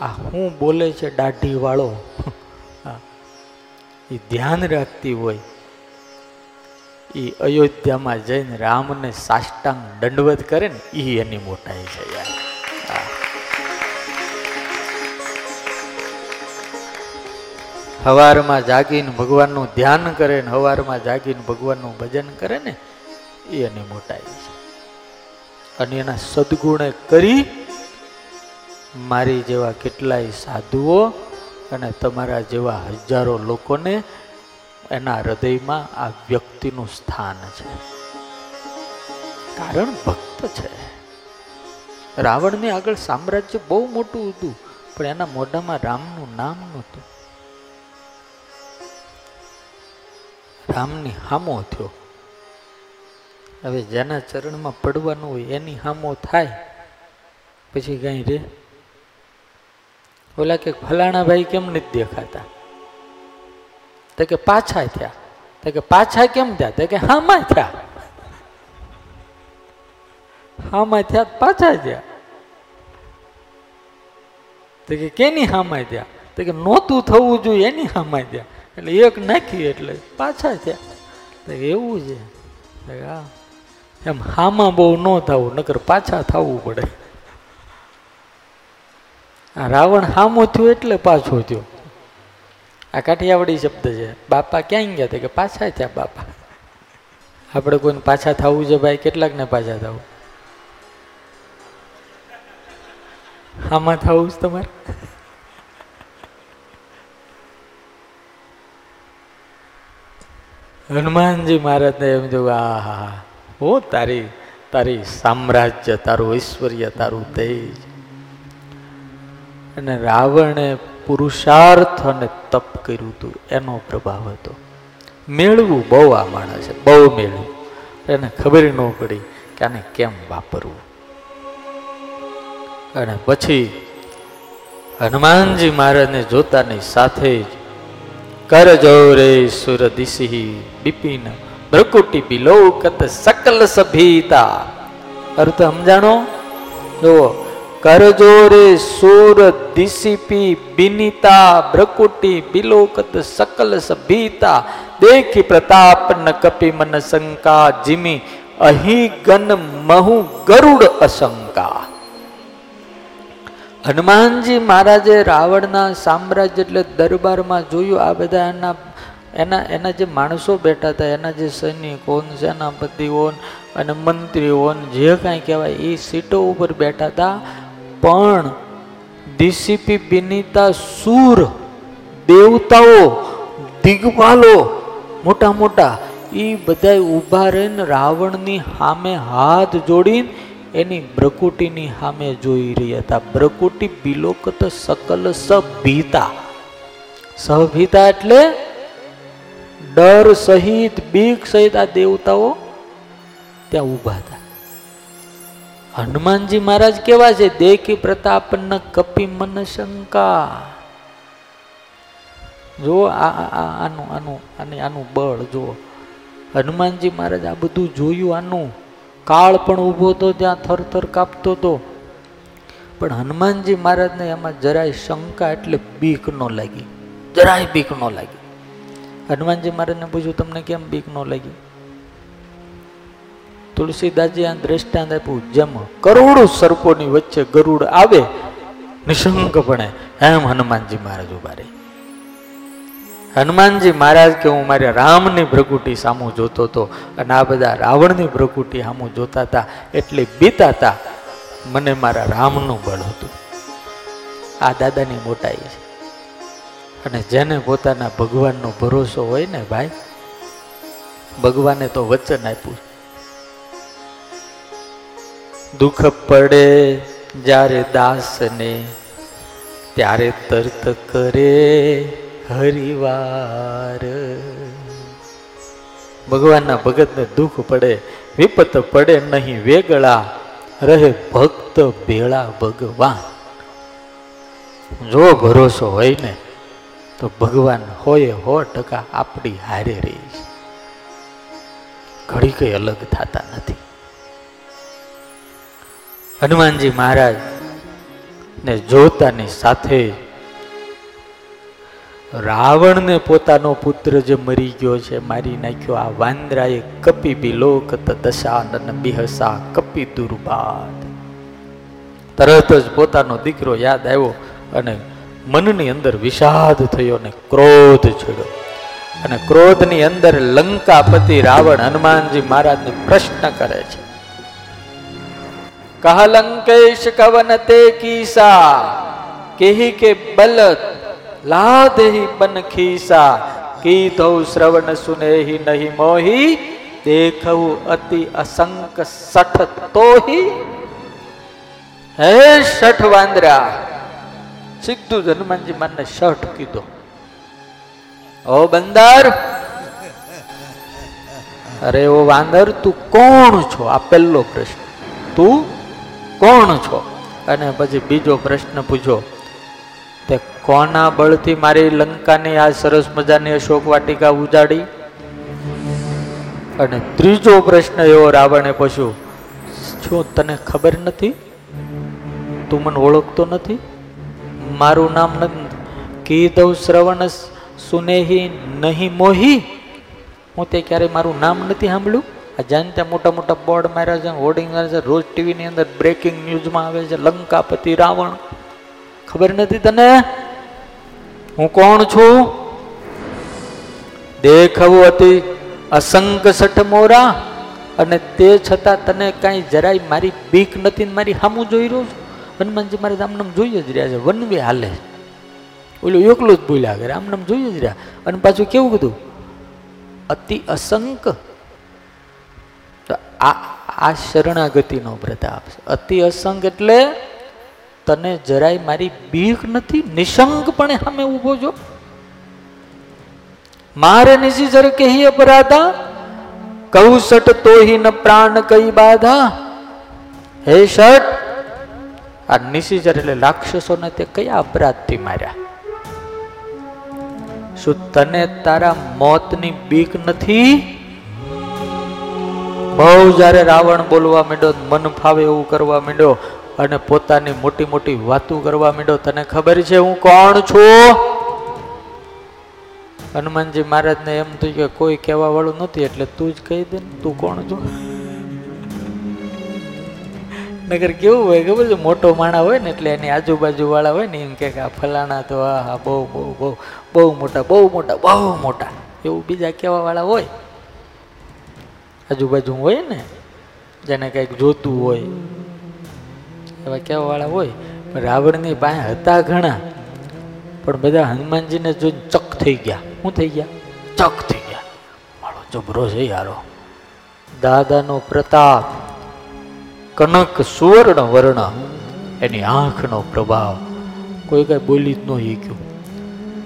આ હું બોલે છે દાઢી વાળો એ ધ્યાન રાખતી હોય એ અયોધ્યામાં જઈને રામને સાષ્ટાંગ દંડવત કરે ને એ એની મોટાઈ છે યાર. હવારમાં જાગીને ભગવાનનું ધ્યાન કરે ને, હવારમાં જાગીને ભગવાનનું ભજન કરે ને એ એની મોટાઈ છે. અને એના સદગુણે કરી મારી જેવા કેટલાય સાધુઓ અને તમારા જેવા હજારો લોકોને એના હૃદયમાં આ વ્યક્તિનું સ્થાન છે. કારણ ભક્ત છે. રાવણની આગળ સામ્રાજ્ય બહુ મોટું હતું, પણ એના મોઢામાં રામનું નામ નહોતું. રામની હામો થયો. હવે જેના ચરણમાં પડવાનું હોય એની હામો થાય, પછી કઈ રે? ઓલા કે ફલાણા ભાઈ કેમ નથી દેખાતા? તો કે પાછા થયા. તો કે પાછા કેમ થયા? તો કે હામાં થયા. હામાં થયા પાછા થયા. તો કે કેની હામાં થયા? તો કે નહોતું થવું જોઈએ એની હામાં થયા. એટલે એક નાખી એટલે પાછા થયા. તો એવું છે. એમ હામાં બહુ ન થવું, નકર પાછા થવું પડે. આ રાવણ હામો થયો એટલે પાછો થયો. આ કાઠિયાવાડી શબ્દ છે. બાપા ક્યાં ગયા હતા કે પાછા થયા બાપા. આપણે કોઈને પાછા થવું છે ભાઈ? કેટલાકને પાછા થવું? આમાં થવું છે તમારે? હનુમાનજી મહારાજને એમ જોયું, આ હા. હો, તારી તારી સામ્રાજ્ય, તારું ઐશ્વર્ય, તારું તેજ. અને રાવણે પુરુષાર્થ અને તપ કર્યું હતું. એનો પ્રભાવ હતો. મેળવું બહુ આ માણસે બહુ મેળવું. એને ખબર ન પડી કે આને કેમ વાપરવું. અને પછી હનુમાનજી મહારાજને જોતાની સાથે જ કરજોરે સુર દિશી બિપિન બ્રકુટી બિલોકત સકલ સભીતા. અર્થ સમજાણો જુઓ કરજોરે સુર દિશીપી બિનિતા બ્રકુટી બિલોકત સકલ સભીતા દેખી પ્રતાપ ન કપી મન શંકા જીમી અહી ગન મહુ ગરુડ અશંકા હનુમાનજી મહારાજે રાવણના સામ્રાજ્ય એટલે દરબારમાં જોયું આ બધા એના એના એના જે માણસો બેઠા હતા, એના જે સૈનિકો, સેનાપતિઓ અને મંત્રીઓ જે કાંઈ કહેવાય, એ સીટો ઉપર બેઠા હતા પણ ડીસીપી બિનિતા સૂર, દેવતાઓ દિગ્પાલો મોટા મોટા એ બધા ઊભા રહીને રાવણની સામે હાથ જોડીને એની બ્રકુટીની સામે જોઈ રહ્યા હતા. બ્રકુટી બિલોકત સકલ સભીતા. સભીતા એટલે ડર સહિત, બીક સહિત આ દેવતાઓ ત્યાં ઊભા હતા. હનુમાનજી મહારાજ કેવા છે? દેખી પ્રતાપ ન કપી મન શંકા. જો આનું આનું આની આનું બળ જો. હનુમાનજી મહારાજ આ બધું જોયું, આનું કાળ પણ ઊભો હતો, ત્યાં થરથર કાપતો હતો. પણ હનુમાનજી મહારાજને એમાં જરાય શંકા એટલે બીક ન લાગી. જરાય બીક ન લાગી. હનુમાનજી મહારાજને પૂછ્યું, તમને કેમ બીક ન લાગી? તુલસીદાસજી આ દ્રષ્ટાંત આપ્યું, જેમ કરોડો સર્પોની વચ્ચે ગરુડ આવે નિશંકપણે એમ હનુમાનજી મહારાજ ઊભા રહી. હનુમાનજી મહારાજ કે, હું મારે રામની ભ્રકુટી સામું જોતો હતો અને આ બધા રાવણની ભ્રકુટી સામું જોતા હતા એટલે બીતા મને મારા રામનું બળ હતું. આ દાદાની મોટાઈ છે. અને જેને પોતાના ભગવાનનો ભરોસો હોય ને ભાઈ, ભગવાને તો વચન આપ્યું દુઃખ પડે જ્યારે દાસને, ત્યારે તરત કરે હરિવાર. ભગવાનના ભગતને દુઃખ પડે, વિપત પડે નહીં, વેગળા રહે ભક્ત ભેળા ભગવાન. જો ભરોસો હોય ને, તો ભગવાન હોય સો ટકા આપણી હારે રહી. છે ઘડી કઈ અલગ થતા નથી. હનુમાનજી મહારાજ ને જોતાની સાથે રાવણને પોતાનો પુત્ર જે મરી ગયો છે, મારી નાખ્યો આ વાંદરાએ કપી બિલોક દશાનન બિહસા કપી દુર્બાદ તરત જ પોતાનો દીકરો યાદ આવ્યો અને મનની અંદર વિષાદ થયો અને ક્રોધ છેડ્યો. અને ક્રોધની અંદર લંકાપતિ રાવણ હનુમાનજી મહારાજને પ્રશ્ન કરે છે કહ લંકેશ કવન તે કીસા કેહી કે બલ લાદહી પન ખીસા કીધો શ્રવણ સુનેહી નહીં મોહી દેખવું અતિ અસંક સઠ તોહી હે શઠ વાંદરા સીધું હનુમાનજી મને શઠ કીધો ઓ બંદર અરે ઓ વાંદર તું કોણ છો આ પહેલો પ્રશ્ન તું કોણ છો? અને પછી બીજો પ્રશ્ન પૂછો. તે કોના બળથી મારી લંકાની આ સરસ મજાની અશોક વાટિકા ઉજાડી? અને ત્રીજો પ્રશ્ન એવો રાવણે પૂછ્યો શું તને ખબર નથી? તું મને ઓળખતો નથી? મારું નામ કીધવ શ્રવણ સુનેહી નહીં મોહી? હું તે ક્યારે મારું નામ નથી સાંભળ્યું? આ જાણ ત્યાં મોટા મોટા બોર્ડ માર્યા છે, હોર્ડિંગ માર્યા છે, રોજ ટીવીની અંદર બ્રેકિંગ ન્યૂઝમાં આવે છે, લંકાપતિ રાવણ. ખબર નથી તને? હું કોણ છું? દેખવું હતી અસંખ સઠ મોરા, અને તે છતાં તને કાંઈ જરાય મારી બીક નથી ને મારી હામું જોઈ રહ્યો છું? હનુમાનજી મારે આમનામ જોઈ જ રહ્યા છે, વનવે હાલે. ઓલું એકલું જ બોલ્યા કરે, આમનામ જોઈ જ રહ્યા. અને પાછું કેવું કીધું? અતિ અસંક તો આ આ શરણાગતિનો પ્રતાપ છે. અતિ અસંગ એટલે તને જરાય મારી બીક નથી નિશંકપણે સામે ઊભો છો. મારે નિજી જર કહીએ અપરાધા, કહું સટ તોહી ન પ્રાણ કઈ બાધા. હે શટ આ નિશિચર એટલે રાક્ષસોને તે કયા અપરાધથી માર્યા? શું તને તારા મોતની બીક નથી? બહુ જ્યારે રાવણ બોલવા માંડ્યો મન ફાવે એવું કરવા માંડ્યો અને પોતાની મોટી મોટી વાતો કરવા માંડ્યો, તને ખબર છે હું કોણ છું? હનુમાનજી મહારાજને એમ થયું કે કોઈ કહેવા વાળું નથી, એટલે તું જ કહી દે ને, તું કોણ છો? નગર કેવું હોય ખબર છે? મોટો માણા હોય ને એટલે એની આજુબાજુ વાળા હોય ને, એમ કે આ ફલાણા તો આ બહુ બહુ બહુ બહુ મોટા બહુ મોટા બહુ મોટા, એવું બીજા કહેવા વાળા હોય. આજુબાજુ હોય ને, જેને કંઈક જોતું હોય, એવા કહેવાવાળા હોય, પણ રાવણની પાસે હતા ઘણા, પણ બધા હનુમાનજીને જોઈને ચક થઈ ગયા. શું થઈ ગયા? ચક થઈ ગયા. મારો જબરો છે યારો. દાદાનો પ્રતાપ, કનક સુવર્ણ વર્ણ, એની આંખનો પ્રભાવ. કોઈ કઈ બોલી જ ન શીખ્યું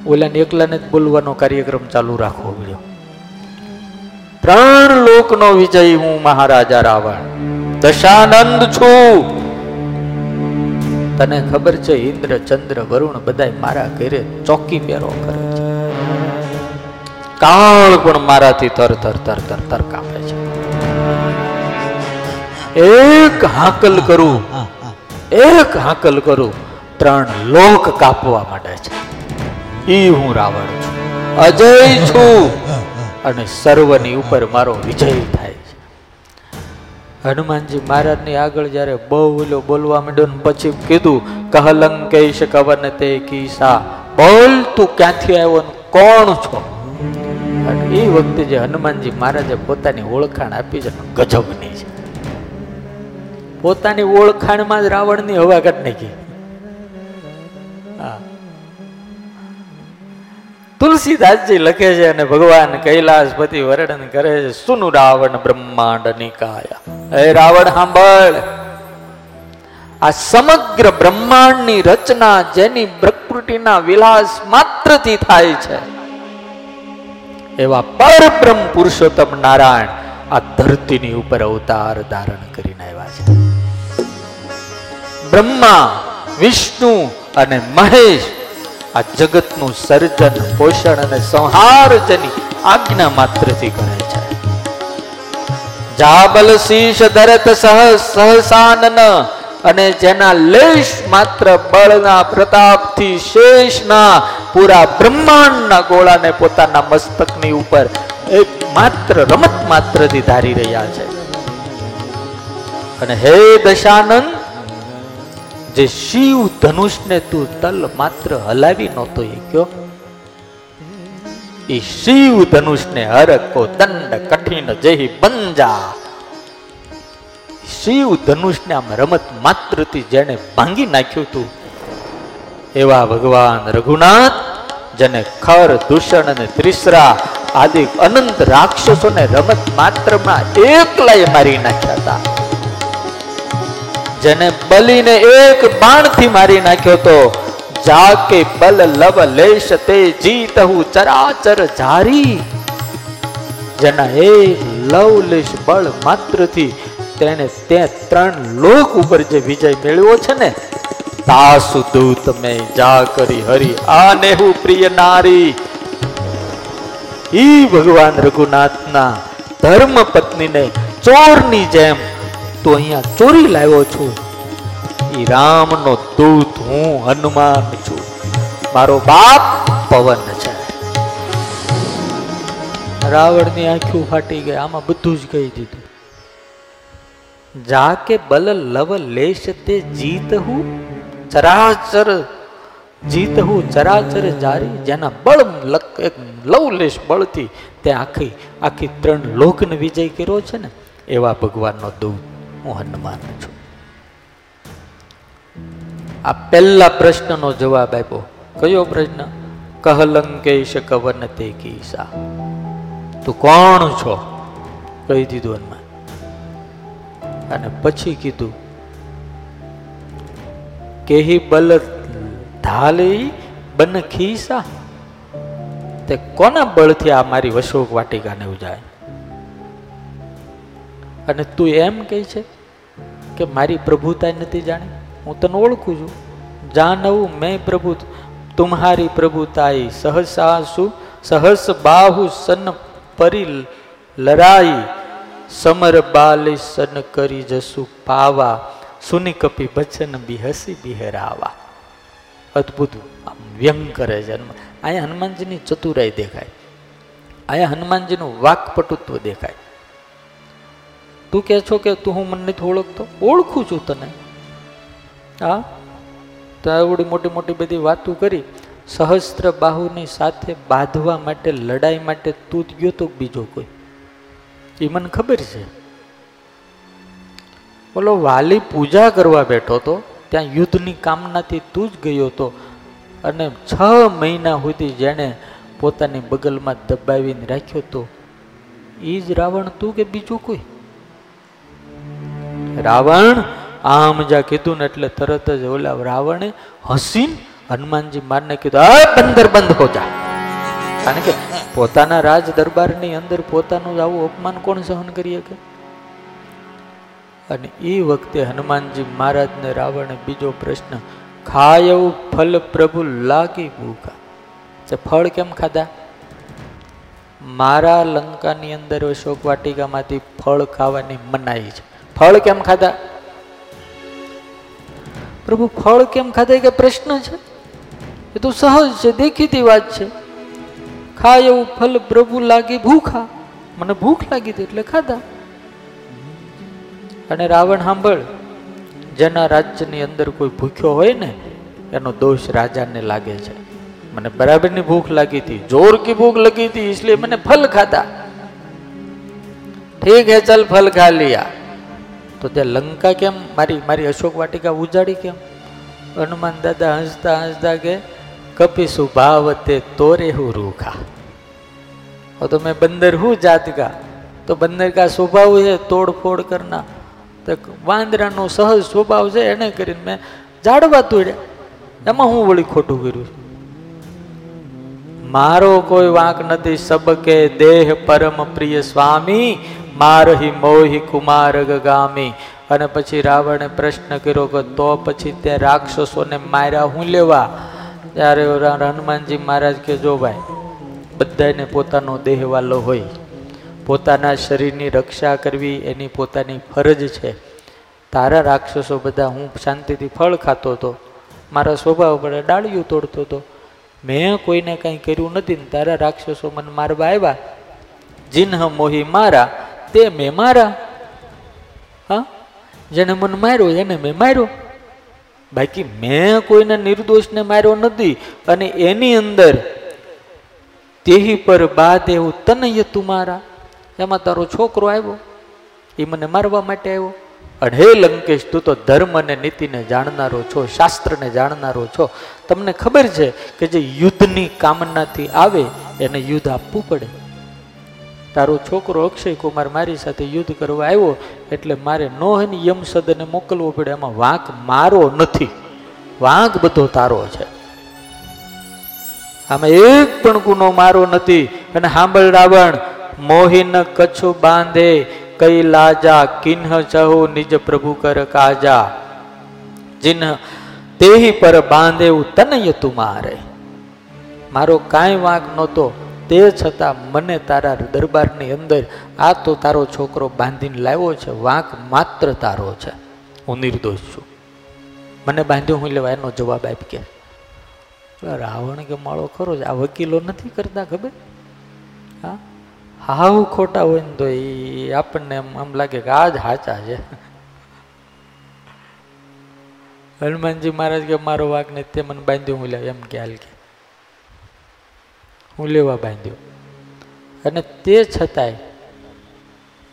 ઓલાને એકલાને જ બોલવાનો કાર્યક્રમ ચાલુ રાખવો પડ્યો. ત્રણ લોકનો વિજય હું મહારાજા રાવણ. દશાનંદ છું. તને ખબર છે ઇન્દ્ર ચંદ્ર વરુણ બધાય મારા ઘરે ચોકી પહેરો કરે છે. કાળ પણ મારાથી તર તર તર તર તર કાપે છે. એક હાકલ કરું. એક હાકલ કરું. ત્રણ લોક કાપવા માંડે છે. ઈ હું રાવણ છું. અજય છું. અને સર્વની ઉપર મારો વિજય થાય છે. હનુમાનજી મહારાજની આગળ જ્યારે બહુ ઓલો બોલવા માંડ્યો ને પછી કીધું કહલંકેશ કવન તે કીસા? બોલ તું ક્યાંથી આવ્યો ને કોણ છો? એ વખતે જે હનુમાનજી મહારાજે પોતાની ઓળખાણ આપી છે ગજબની છે. પોતાની ઓળખાણમાં જ રાવણની હવા કાઢ નાખી. તુલસીદાસજી લખે છે અને ભગવાન કૈલાસપતિ વર્ણન કરે છે, સુનુ રાવણ બ્રહ્માંડ નિકાયા. હે રાવણ સાંભળ આ સમગ્ર બ્રહ્માંડની રચના જેની પ્રકૃતિના વિલાસ માત્રથી થાય છે. એવા પરબ્રહ્મ પુરુષોત્તમ નારાયણ આ ધરતીની ઉપર અવતાર ધારણ કરીને આવ્યા છે. બ્રહ્મા, વિષ્ણુ અને મહેશ આ જગતનું સર્જન, પોષણ અને સંહાર જેની આજ્ઞા માત્રથી કરે છે. જાબલ શીશ ધરત સહ સહસાનન અને જેના લેશ માત્ર બળના, પ્રતાપથી શેષના, પૂરા બ્રહ્માંડના ગોળાને પોતાના મસ્તકની ઉપર એક માત્ર રમત માત્રથી ધારી રહ્યા છે. અને હે દશાનંદ જે શિવ ધનુષને તું તલ માત્ર હલાવી નહોતો એ કયો એ શિવ ધનુષને હરકો દંડ કઠિન જેહી બંજા. શિવ ધનુષને આમ રમત માત્રથી જેને ભાંગી નાખ્યું તું. એવા ભગવાન રઘુનાથ, જેને ખર, દૂષણ અને ત્રિસરા આદિ અનંત રાક્ષસોને રમત માત્રમાં એકલાય મારી નાખ્યા હતા. જેને બલીને એક બાણથી મારી નાખ્યો તો, જાકે બલ લવ લેશ તે જીત હું ચરાચર જારી જેના એક લવલેશ બળ માત્રથી તેણે તે ત્રણ લોક ઉપર જે વિજય મેળવ્યો છે ને તાસુ દૂત મેં જા કરી હરી આ નેહુ પ્રિય નારી. ઈ ભગવાન રઘુનાથના ધર્મ પત્નીને ચોરની જેમ તું અહીંયા ચોરી લાવ્યો છું. એ રામનો દૂત હું હનુમાન છું. મારો બાપ પવન છે. રાવણની આંખો ફાટી ગઈ આમાં બધું જ કહી દીધું. જાકે બલ લવ લેશ તે જીત હું? ચરાચર જીત હું, ચરાચર જારી, જેના બળ લક- એક લવલેશ બળથી તે આખી આખી ત્રણ લોકને વિજય કર્યો છે ને, એવા ભગવાનનો દૂત. હું હનુમાન છું. આ પહેલા પ્રશ્નનો જવાબ આપ્યો. કયો પ્રશ્ન? કહલંકેશ કવન તે કીસા. તું કોણ છો? કહી દીધું હનુમાન. અને પછી કીધું, કેહી બલ ધાલી બન ખીસા? તે કોના બળથી આ મારી વશોક વાટિકાને ઉજાય? અને તું એમ કહે છે કે મારી પ્રભુતા નથી જાણી? હું તને ઓળખું છું. જાનવું મેં પ્રભુ તુમ્હારી પ્રભુતાઈ સહસાસુ સહસ બાહુ સન પરી લરાઈ. સમર બાલી સન કરી જસુ પાવા. સુની કપી બચન બી હસી બિહરાવા અદ્ભુત વ્યંગ કરે છે અહીંયા હનુમાનજીની ચતુરાઈ દેખાય. અહીંયા હનુમાનજીનું વાકપટુત્વ દેખાય. તું કહે છો કે તું હું મને નથી ઓળખતો? ઓળખું છું તને. હા? તો એવડી મોટી મોટી બધી વાતો કરી, સહસ્ત્ર બાહુની સાથે બાંધવા માટે, લડાઈ માટે તું જ ગયો તો બીજો કોઈ? એ મને ખબર છે. બોલો વાલી પૂજા કરવા બેઠો તો, ત્યાં યુદ્ધની કામનાથી તું જ ગયો તો, અને છ મહિના સુધી જેણે પોતાની બગલમાં દબાવીને રાખ્યો તો એ જ રાવણ તું કે બીજું કોઈ? રાવણ, આમ જા કીધું ને એટલે તરત જ ઓલા રાવણે હસીન હનુમાનજી મારને કીધું, આ બંદર બંધ હો જા. કારણ કે પોતાના રાજ દરબારની અંદર પોતાનું આવું અપમાન કોણ સહન કરી શકે? અને એ વખતે હનુમાનજી મહારાજને રાવણે બીજો પ્રશ્ન ખાયવું ફલ પ્રભુ લાગી ભૂખા. તે ફળ કેમ ખાધા? મારા લંકાની અંદર અશોક વાટિકામાંથી ફળ ખાવાની મનાઈ છે. ફળ કેમ ખાધા? પ્રભુ, ફળ કેમ ખાધા કે પ્રશ્ન છે? એ તો સહજ છે, દેખીતી વાત છે. ખાય એવું ફલ પ્રભુ લાગે ભૂખા. મને ભૂખ લાગી હતી એટલે ખાધા. અને રાવણ સાંભળ જેના રાજ્યની અંદર કોઈ ભૂખ્યો હોય ને, એનો દોષ રાજાને લાગે છે. મને બરાબરની ભૂખ લાગી હતી, જોર કી ભૂખ લાગી હતી એટલે મને ફલ ખાધા. ઠીક હે, ચલ ફલ ખા લિયા. તો તે લંકા કેમ? મારી મારી અશોક વાટિકા ઉજાડી કેમ? હનુમાન દાદા હંસતા હંસતા કે કપીશું ભાવતે તોરે હું રૂખા તો મેં બંદર હું જાતકા તો બંદર કા સ્વભાવ છે તોડફોડ કરના. તો વાંદરાનો સહજ સ્વભાવ છે એને કરીને મેં જાડવા તોડ્યા. એમાં હું વળી ખોટું કર્યું મારો કોઈ વાંક નથી, સબકે દેહ પરમ પ્રિય સ્વામી મારહી મોહી કુમાર ગામી અને પછી રાવણે પ્રશ્ન કર્યો કે તો પછી તે રાક્ષસોને માર્યા હું લેવા? ત્યારે હનુમાનજી મહારાજ કે જો ભાઈ બધાને પોતાનો દેહ વાલો હોય. પોતાના શરીરની રક્ષા કરવી એની પોતાની ફરજ છે. તારા રાક્ષસો બધા હું શાંતિથી ફળ ખાતો હતો. મારા સ્વભાવ પર ડાળિયું તોડતો હતો. મેં કોઈને કંઈ કર્યું નથી ને તારા રાક્ષસો મને મારવા આવ્યા? જિન્હ મોહી મારા. તે મેં મારા. હા? જેને મને માર્યો, એને મેં માર્યો. બાકી મેં કોઈને નિર્દોષને માર્યો નથી. અને એની અંદર તેહી પર બાદ એવું તનય તુમારા એમાં તારો છોકરો આવ્યો. એ મને મારવા માટે આવ્યો. હે લંકેશ, તું તો ધર્મ અને નીતિને જાણનારો છો, શાસ્ત્રને જાણનારો છો. તમને ખબર છે કે જે યુદ્ધની કામનાથી આવે, એને યુદ્ધ આપવું પડે. તારો છોકરો અક્ષય કુમાર મારી સાથે યુદ્ધ કરવા આવ્યો એટલે મારે નોહની યમસદને મોકલવો પડે. એમાં વાંક મારો નથી. વાંક બધો તારો છે. આમાં એક પણ ગુનો મારો નથી. અને હાંબળ રાવણ, મોહિન કચ્છ બાંધે, કઈ લાજા, કિન્હ ચહુ નિજ પ્રભુ કર કાજા. જિન્હ, તેહી પર બાંધે તનય તુમારે મારો કાંઈ વાંક નહોતો. તે છતાં મને તારા દરબારની અંદર આ તો તારો છોકરો બાંધીને લાવ્યો છે, વાંક માત્ર તારો છે. હું નિર્દોષ છું. મને બાંધ્યો હું લેવા, એનો જવાબ આપ કે. રાવણ કે માળો ખરો જ આ વકીલો નથી કરતા ખબર? હા? હાવ ખોટા હોય ને તો એ આપણને એમ, આમ લાગે કે આ જ સાચા છે. હનુમાનજી મહારાજ કે, મારો વાઘ ને તે મને બાંધ્યો, હું લેવા. એમ હાલ કે. હું લેવા બાંધ્યો. અને તે છતાંય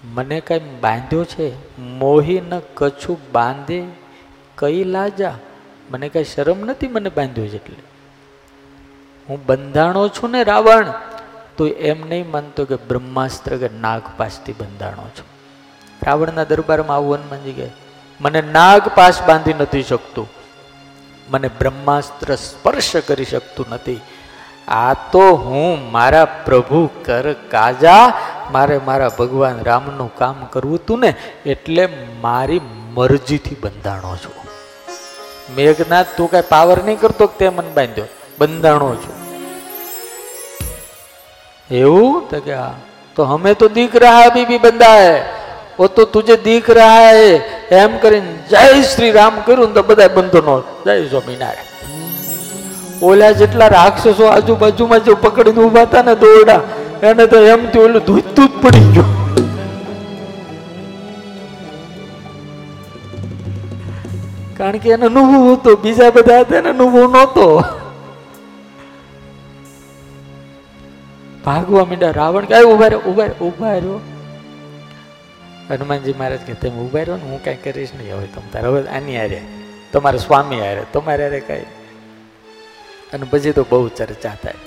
મને કાંઈ બાંધ્યો છે? મોહી ન કછું બાંધે કઈ લાજા? મને કાંઈ શરમ નથી મને બાંધ્યો છે એટલે હું બંધાણો છું ને રાવણ, તો એમ નહીં માનતો કે બ્રહ્માસ્ત્ર કે નાગપાશથી બંધાણો છું. રાવણના દરબારમાં આવું હનુમાનજી કહે મને નાગપાશ બાંધી નથી શકતું. મને બ્રહ્માસ્ત્ર સ્પર્શ કરી શકતું નથી. આ તો હું મારા પ્રભુ કર કાજા, મારે મારા ભગવાન રામનું કામ કરવું હતું ને એટલે મારી મરજીથી બંધાણો છું. મેઘનાથ, તું કઈ પાવર નહીં કરતો તે મને બાંધ્યો? બંધાણો છું. એવું? તો કે તો અમે તો દીક રહ્યા બીબી બંધાય ઓ તો તુજે દીક રહ્યા એમ કરીને જય શ્રી રામ કર્યું તો બધા બંધનો, જય સ્વામિનારાયણ. ઓલા જેટલા રાક્ષસો આજુબાજુમાં જે પકડીને ઊભા હતા ને દોરડા, એને તો એમ થી ઓલું ધૂતું જ પડી ગયું. કારણ કે એને અનુભવ હતો, બીજા બધા હતા એને અનુભવ નહોતો. ભાગવા માંડ્યા. રાવણ કે ઊભા રહ્યો? ઊભા ઊભા રહ્યો. હનુમાનજી મહારાજ કે, તમે ઊભા રહ્યો ને, હું કાંઈ કરીશ નહીં. હવે તમે તારે, હવે આની હારે. તમારા સ્વામી હારે, તમારે કઈ કાંઈ અને પછી તો બહુ ચર્ચા થાય.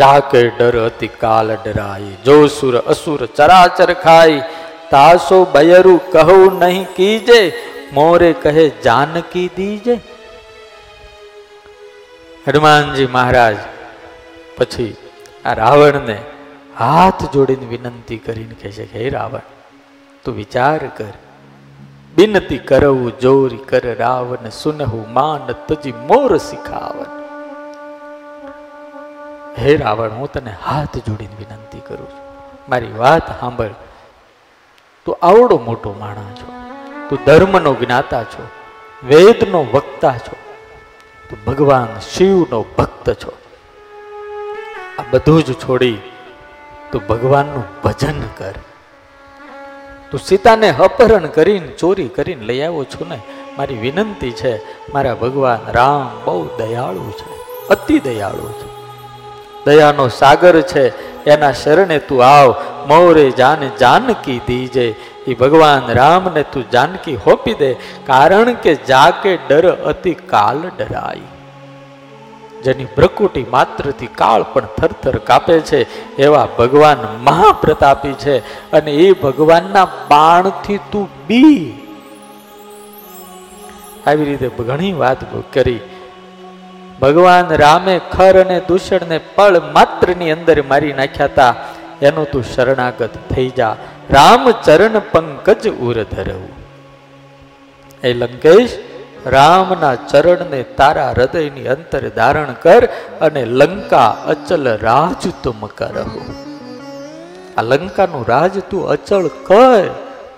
જાકે ડર અતિ કાલ ડરાય, જો સુર અસુર ચરાચર ખાઈ તાસો બયરુ કહું નહીં કીજે, મોરે કહે જાનકી દીજે. હનુમાનજી મહારાજ પછી આ રાવણને હાથ જોડીને વિનંતી કરીને કહે છે હે રાવણ, તું વિચાર કર બિનતી કરવું, જોરી કર રાવન સુનહું, માન તજી મોર શિખાવન. હે રાવણ, હું તને હાથ જોડીને વિનંતી કરું છું. મારી વાત સાંભળ. તું આવડો મોટો માણા છો. તું ધર્મનો જ્ઞાતા છો. વેદનો વક્તા છો. તું ભગવાન શિવનો ભક્ત છો. આ બધું જ છોડી તું ભગવાનનું ભજન કર. તું સીતાને અપહરણ કરીને, ચોરી કરીને લઈ આવ્યો છું ને, મારી વિનંતી છે, મારા ભગવાન રામ બહુ દયાળુ છે, અતિ દયાળુ છે. દયાનો સાગર છે, એના શરણે તું આવ, મૌરે જાન જાનકી દીજે, એ ભગવાન રામને તું જાનકી હોપી દે, કારણ કે જાકે ડર અતિ કાલ ડરાય. જેની પ્રકૃતિ માત્રથી કાળ પણ થરથર કાપે છે, એવા ભગવાન મહાપ્રતાપી છે. અને એ ભગવાનના બાણથી તું બી. આવી રીતે ઘણી વાત કરી. ભગવાન રામે ખર અને દૂષણને પળ માત્રની અંદર મારી નાખ્યા હતા એનું તું શરણાગત થઈ જા. રામ ચરણ પંકજ ઉર ધરવું. એ લંકેશ રામના ચરણને તારા હૃદયની અંતર ધારણ કર અને લંકા અચલ રાજ તુમ કરહો આ લંકાનું રાજ તું અચળ કર.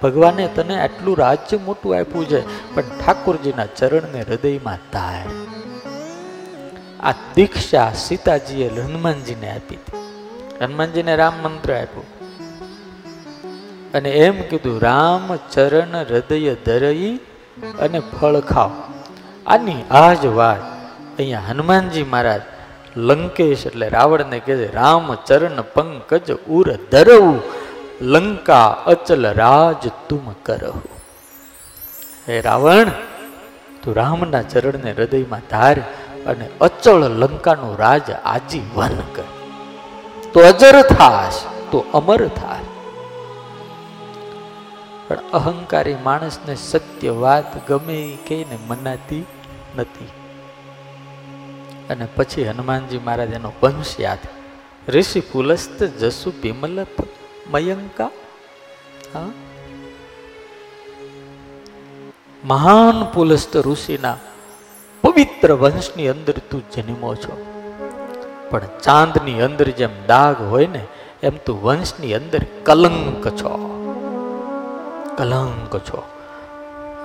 ભગવાને તને આટલું રાજ્ય મોટું આપ્યું છે, પણ ઠાકોરજીના ચરણને હૃદયમાં તાર. આ દીક્ષા સીતાજીએ હનુમાનજીને આપી હતી. હનુમાનજીને રામ મંત્ર આપ્યો. અને એમ કીધું, રામ ચરણ હૃદય ધરઈ અને ફળ ખાઓ. આની આ જ વાત અહીંયા હનુમાનજી મહારાજ લંકેશ એટલે રાવણને કહે છે રામ ચરણ પંકજ ઉર ધરવું, લંકા અચલ રાજ તુમ કરહુ. હે રાવણ, તું રામના ચરણને હૃદયમાં ધાર અને અચળ લંકાનું રાજ આજીવન કર. તો અજર થાશ, તો અમર થાશ. પણ અહંકારી માણસને સત્ય વાત ગમે કહીને મનાતી નથી. અને પછી હનુમાનજી મહારાજ એનો વંશ યાદ. ઋષિ પુલસ્ત જસુ બિમલત મયંકા. હા? મહાન પુલસ્ત ઋષિના પવિત્ર વંશની અંદર તું જન્મો છો. પણ ચાંદની અંદર જેમ દાગ હોય ને, એમ તું વંશની અંદર કલંક છો. કલંક છો.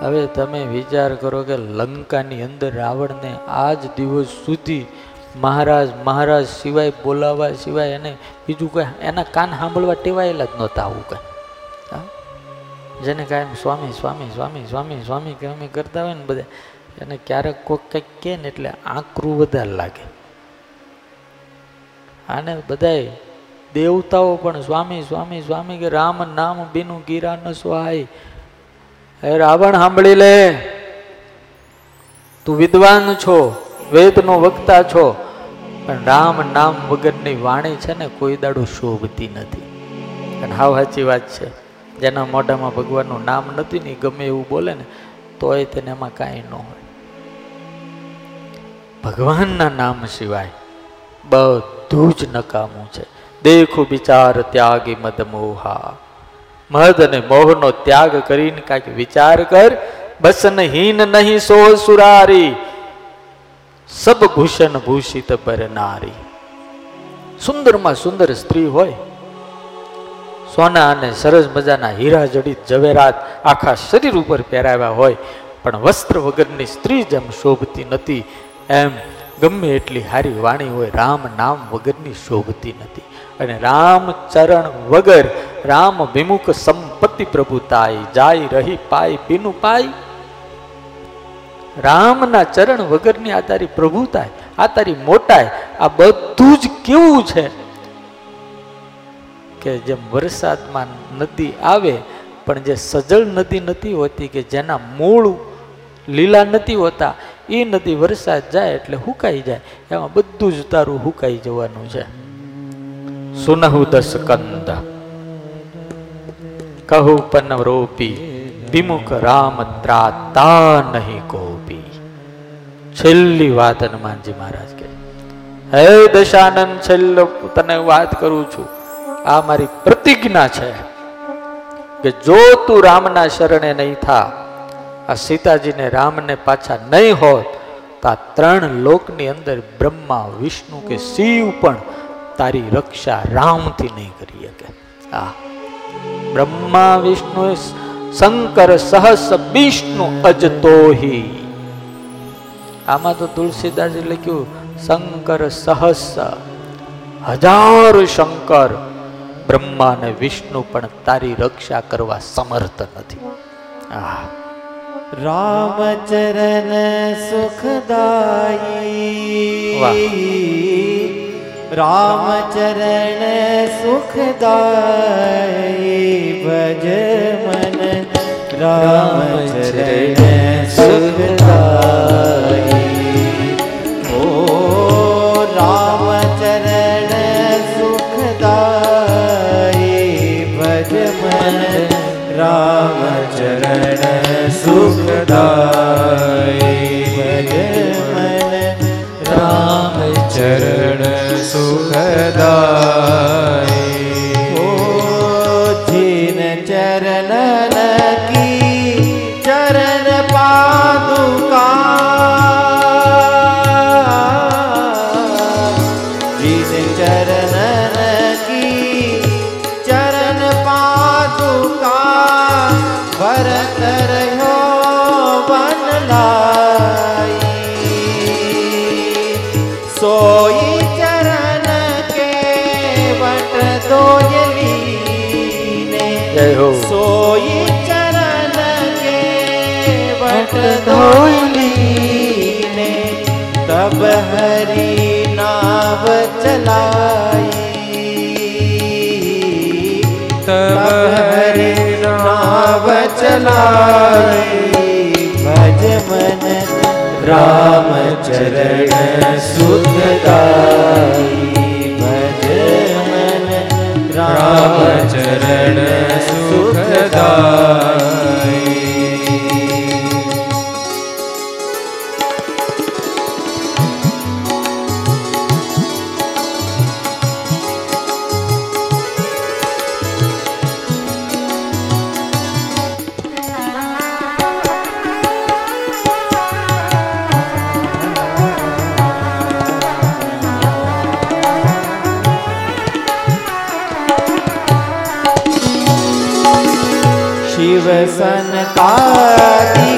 હવે તમે વિચાર કરો કે લંકાની અંદર રાવણને આજ દિવસ સુધી મહારાજ મહારાજ સિવાય બોલાવા સિવાય એને બીજું કંઈ એના કાન સાંભળવા ટેવાયેલા જ નહોતા આવું કંઈ? જેને કાંઈ સ્વામી સ્વામી સ્વામી સ્વામી સ્વામી સ્વામી કે કરતા હોય ને બધા, એને ક્યારેક કોઈક કંઈક કહે ને એટલે આંકરું વધારે લાગે. આને બધાય દેવતાઓ પણ સ્વામી સ્વામી સ્વામી કે રામ નામ બીનું ગીરા ન સ્વાય. હે રાવણ, સાંભળી લે. તું વિદ્વાન છો, વેદનો વક્તા છો, પણ રામ નામ વગરની વાણી છે ને કોઈ દાડો શોભતી નથી. અને હાવ સાચી વાત છે. જેના મોઢામાં ભગવાનનું નામ નથી ને ગમે એવું બોલે ને, તોય તેને એમાં કાંઈ ન હોય. ભગવાનના નામ સિવાય બધું જ નકામું છે. દેખું વિચાર ત્યાગી મદ મોહા. મદ અને મોહનો ત્યાગ કરીને કાંઈક વિચાર કર. બસન હીન નહીં સો સુરારી. સબ ભૂષણ ભૂષિત પરનારી સુંદરમાં સુંદર સ્ત્રી હોય. સોના અને સરસ મજાના હીરા જડિત ઝવેરાત આખા શરીર ઉપર પહેરાવ્યા હોય. પણ વસ્ત્ર વગરની સ્ત્રી જેમ શોભતી નથી. એમ ગમે એટલી હારી વાણી હોય, રામ નામ વગરની શોભતી નથી. અને રામ ચરણ વગર રામ વિમુખ સંપત્તિ પ્રભુતાય જાય રહી પાય પીનું પાય. રામના ચરણ વગરની આ તારી પ્રભુતાય, આ તારી મોટાય, આ બધું જ કેવું છે? કે જેમ વરસાદમાં નદી આવે, પણ જે સજળ નદી નથી હોતી કે જેના મૂળ લીલા નથી હોતા એ નદી વરસાદ જાય એટલે હુકાઈ જાય. એમાં બધું જ તારું હુકાઈ જવાનું છે. સુનહુ દસ કહુ પનવરોપી વિમુખ રામ ત્રાતા નહીં કોપી છેલ્લી વાત હનુમાનજી મહારાજ કે હે દશાનંદ છેલ્લો તને વાત કરું છું આ મારી પ્રતિજ્ઞા છે કે જો તું રામના શરણે નહીં થા આ સીતાજીને રામને પાછા નહીં હોત તો આ ત્રણ લોકની અંદર બ્રહ્મા વિષ્ણુ કે શિવ પણ તારી રક્ષા રામથી નહીં કરી શકે. આ બ્રહ્મા વિષ્ણુ શંકર સહસ વિષ્ણુ અજતોહી. આમાં તો તુલસીદાસે લખ્યું શંકર સહસ હજાર શંકર બ્રહ્મા અને વિષ્ણુ પણ તારી રક્ષા કરવા સમર્થ નથી. આ રામચરણ સુખદાયી. રામચરણ સુખદાયી ભજ મન. રામચરણ સુખદાયી. ઓ રામચરણ સુખદાયી ભજ મન. રામચરણ સુખદાયી ભજ મન. રામ ચરણ ચલાઈ તબ હરી નાવ ચલાઈ ભજ મન રામ ચરણ સુખદાઈ ભજ મન રામ ચરણ સુખદાય शिव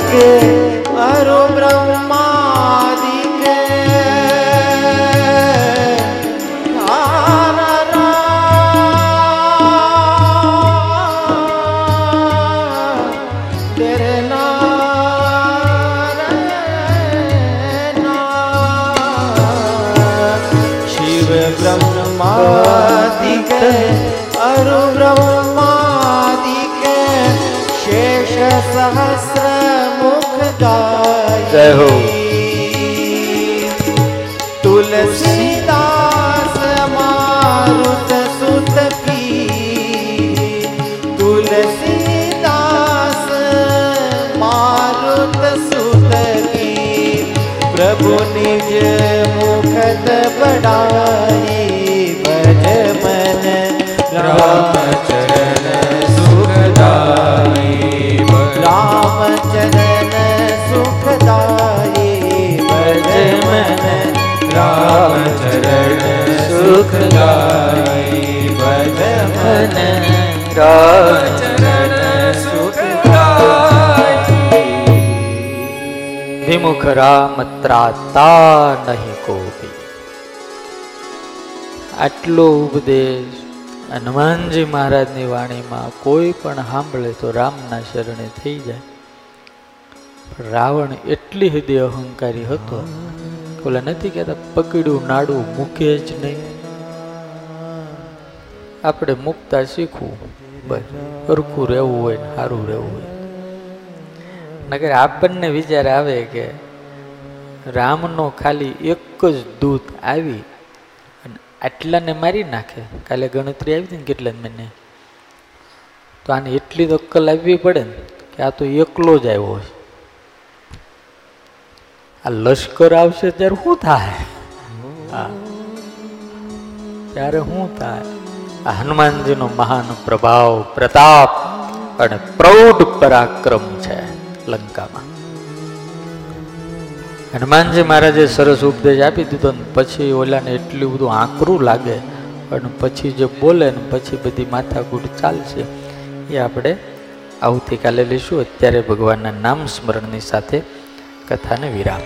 કહો તુલસીદાસ મારુત સુત કી તુલસીદાસ મારુત સુત કી પ્રભુ નિજ મુખત બડાઈ ભજ મન રામચરણ વિમુખ રામ ત્રાતા નહીં કોઈ આટલો ઉપદેશ હનુમાનજી મહારાજની વાણીમાં કોઈ પણ સાંભળે તો રામના શરણે થઈ જાય રાવણ એટલી હૃદય અહંકારી હતો ઓલા નથી કહેતા, પકડ્યું, નાડું મૂકે જ નહીં. આપણે મૂકતા શીખવું, બસ અરખું રહેવું હોય ને સારું રહેવું હોય. નગર આપણને વિચાર આવે કે રામનો ખાલી એક જ દૂત આવી અને આટલાને મારી નાખે. કાલે ગણતરી આવી હતી ને કેટલા મને તો આને એટલી તો અક્કલ આવવી પડે ને કે આ તો એકલો જ આવ્યો છે આ લશ્કર આવશે ત્યારે શું થાય? ત્યારે શું થાય? આ હનુમાનજીનો મહાન પ્રભાવ, પ્રતાપ અને પ્રૌઢ પરાક્રમ છે લંકામાં. હનુમાનજી મહારાજે સરસ ઉપદેશ આપી દીધો ને પછી ઓલાને એટલું બધું આકરું લાગે અને પછી જે બોલે ને પછી બધી માથાકૂટ ચાલશે. એ આપણે આવતીકાલે લઈશું. અત્યારે ભગવાનના નામ સ્મરણની સાથે કથાને વિરામ.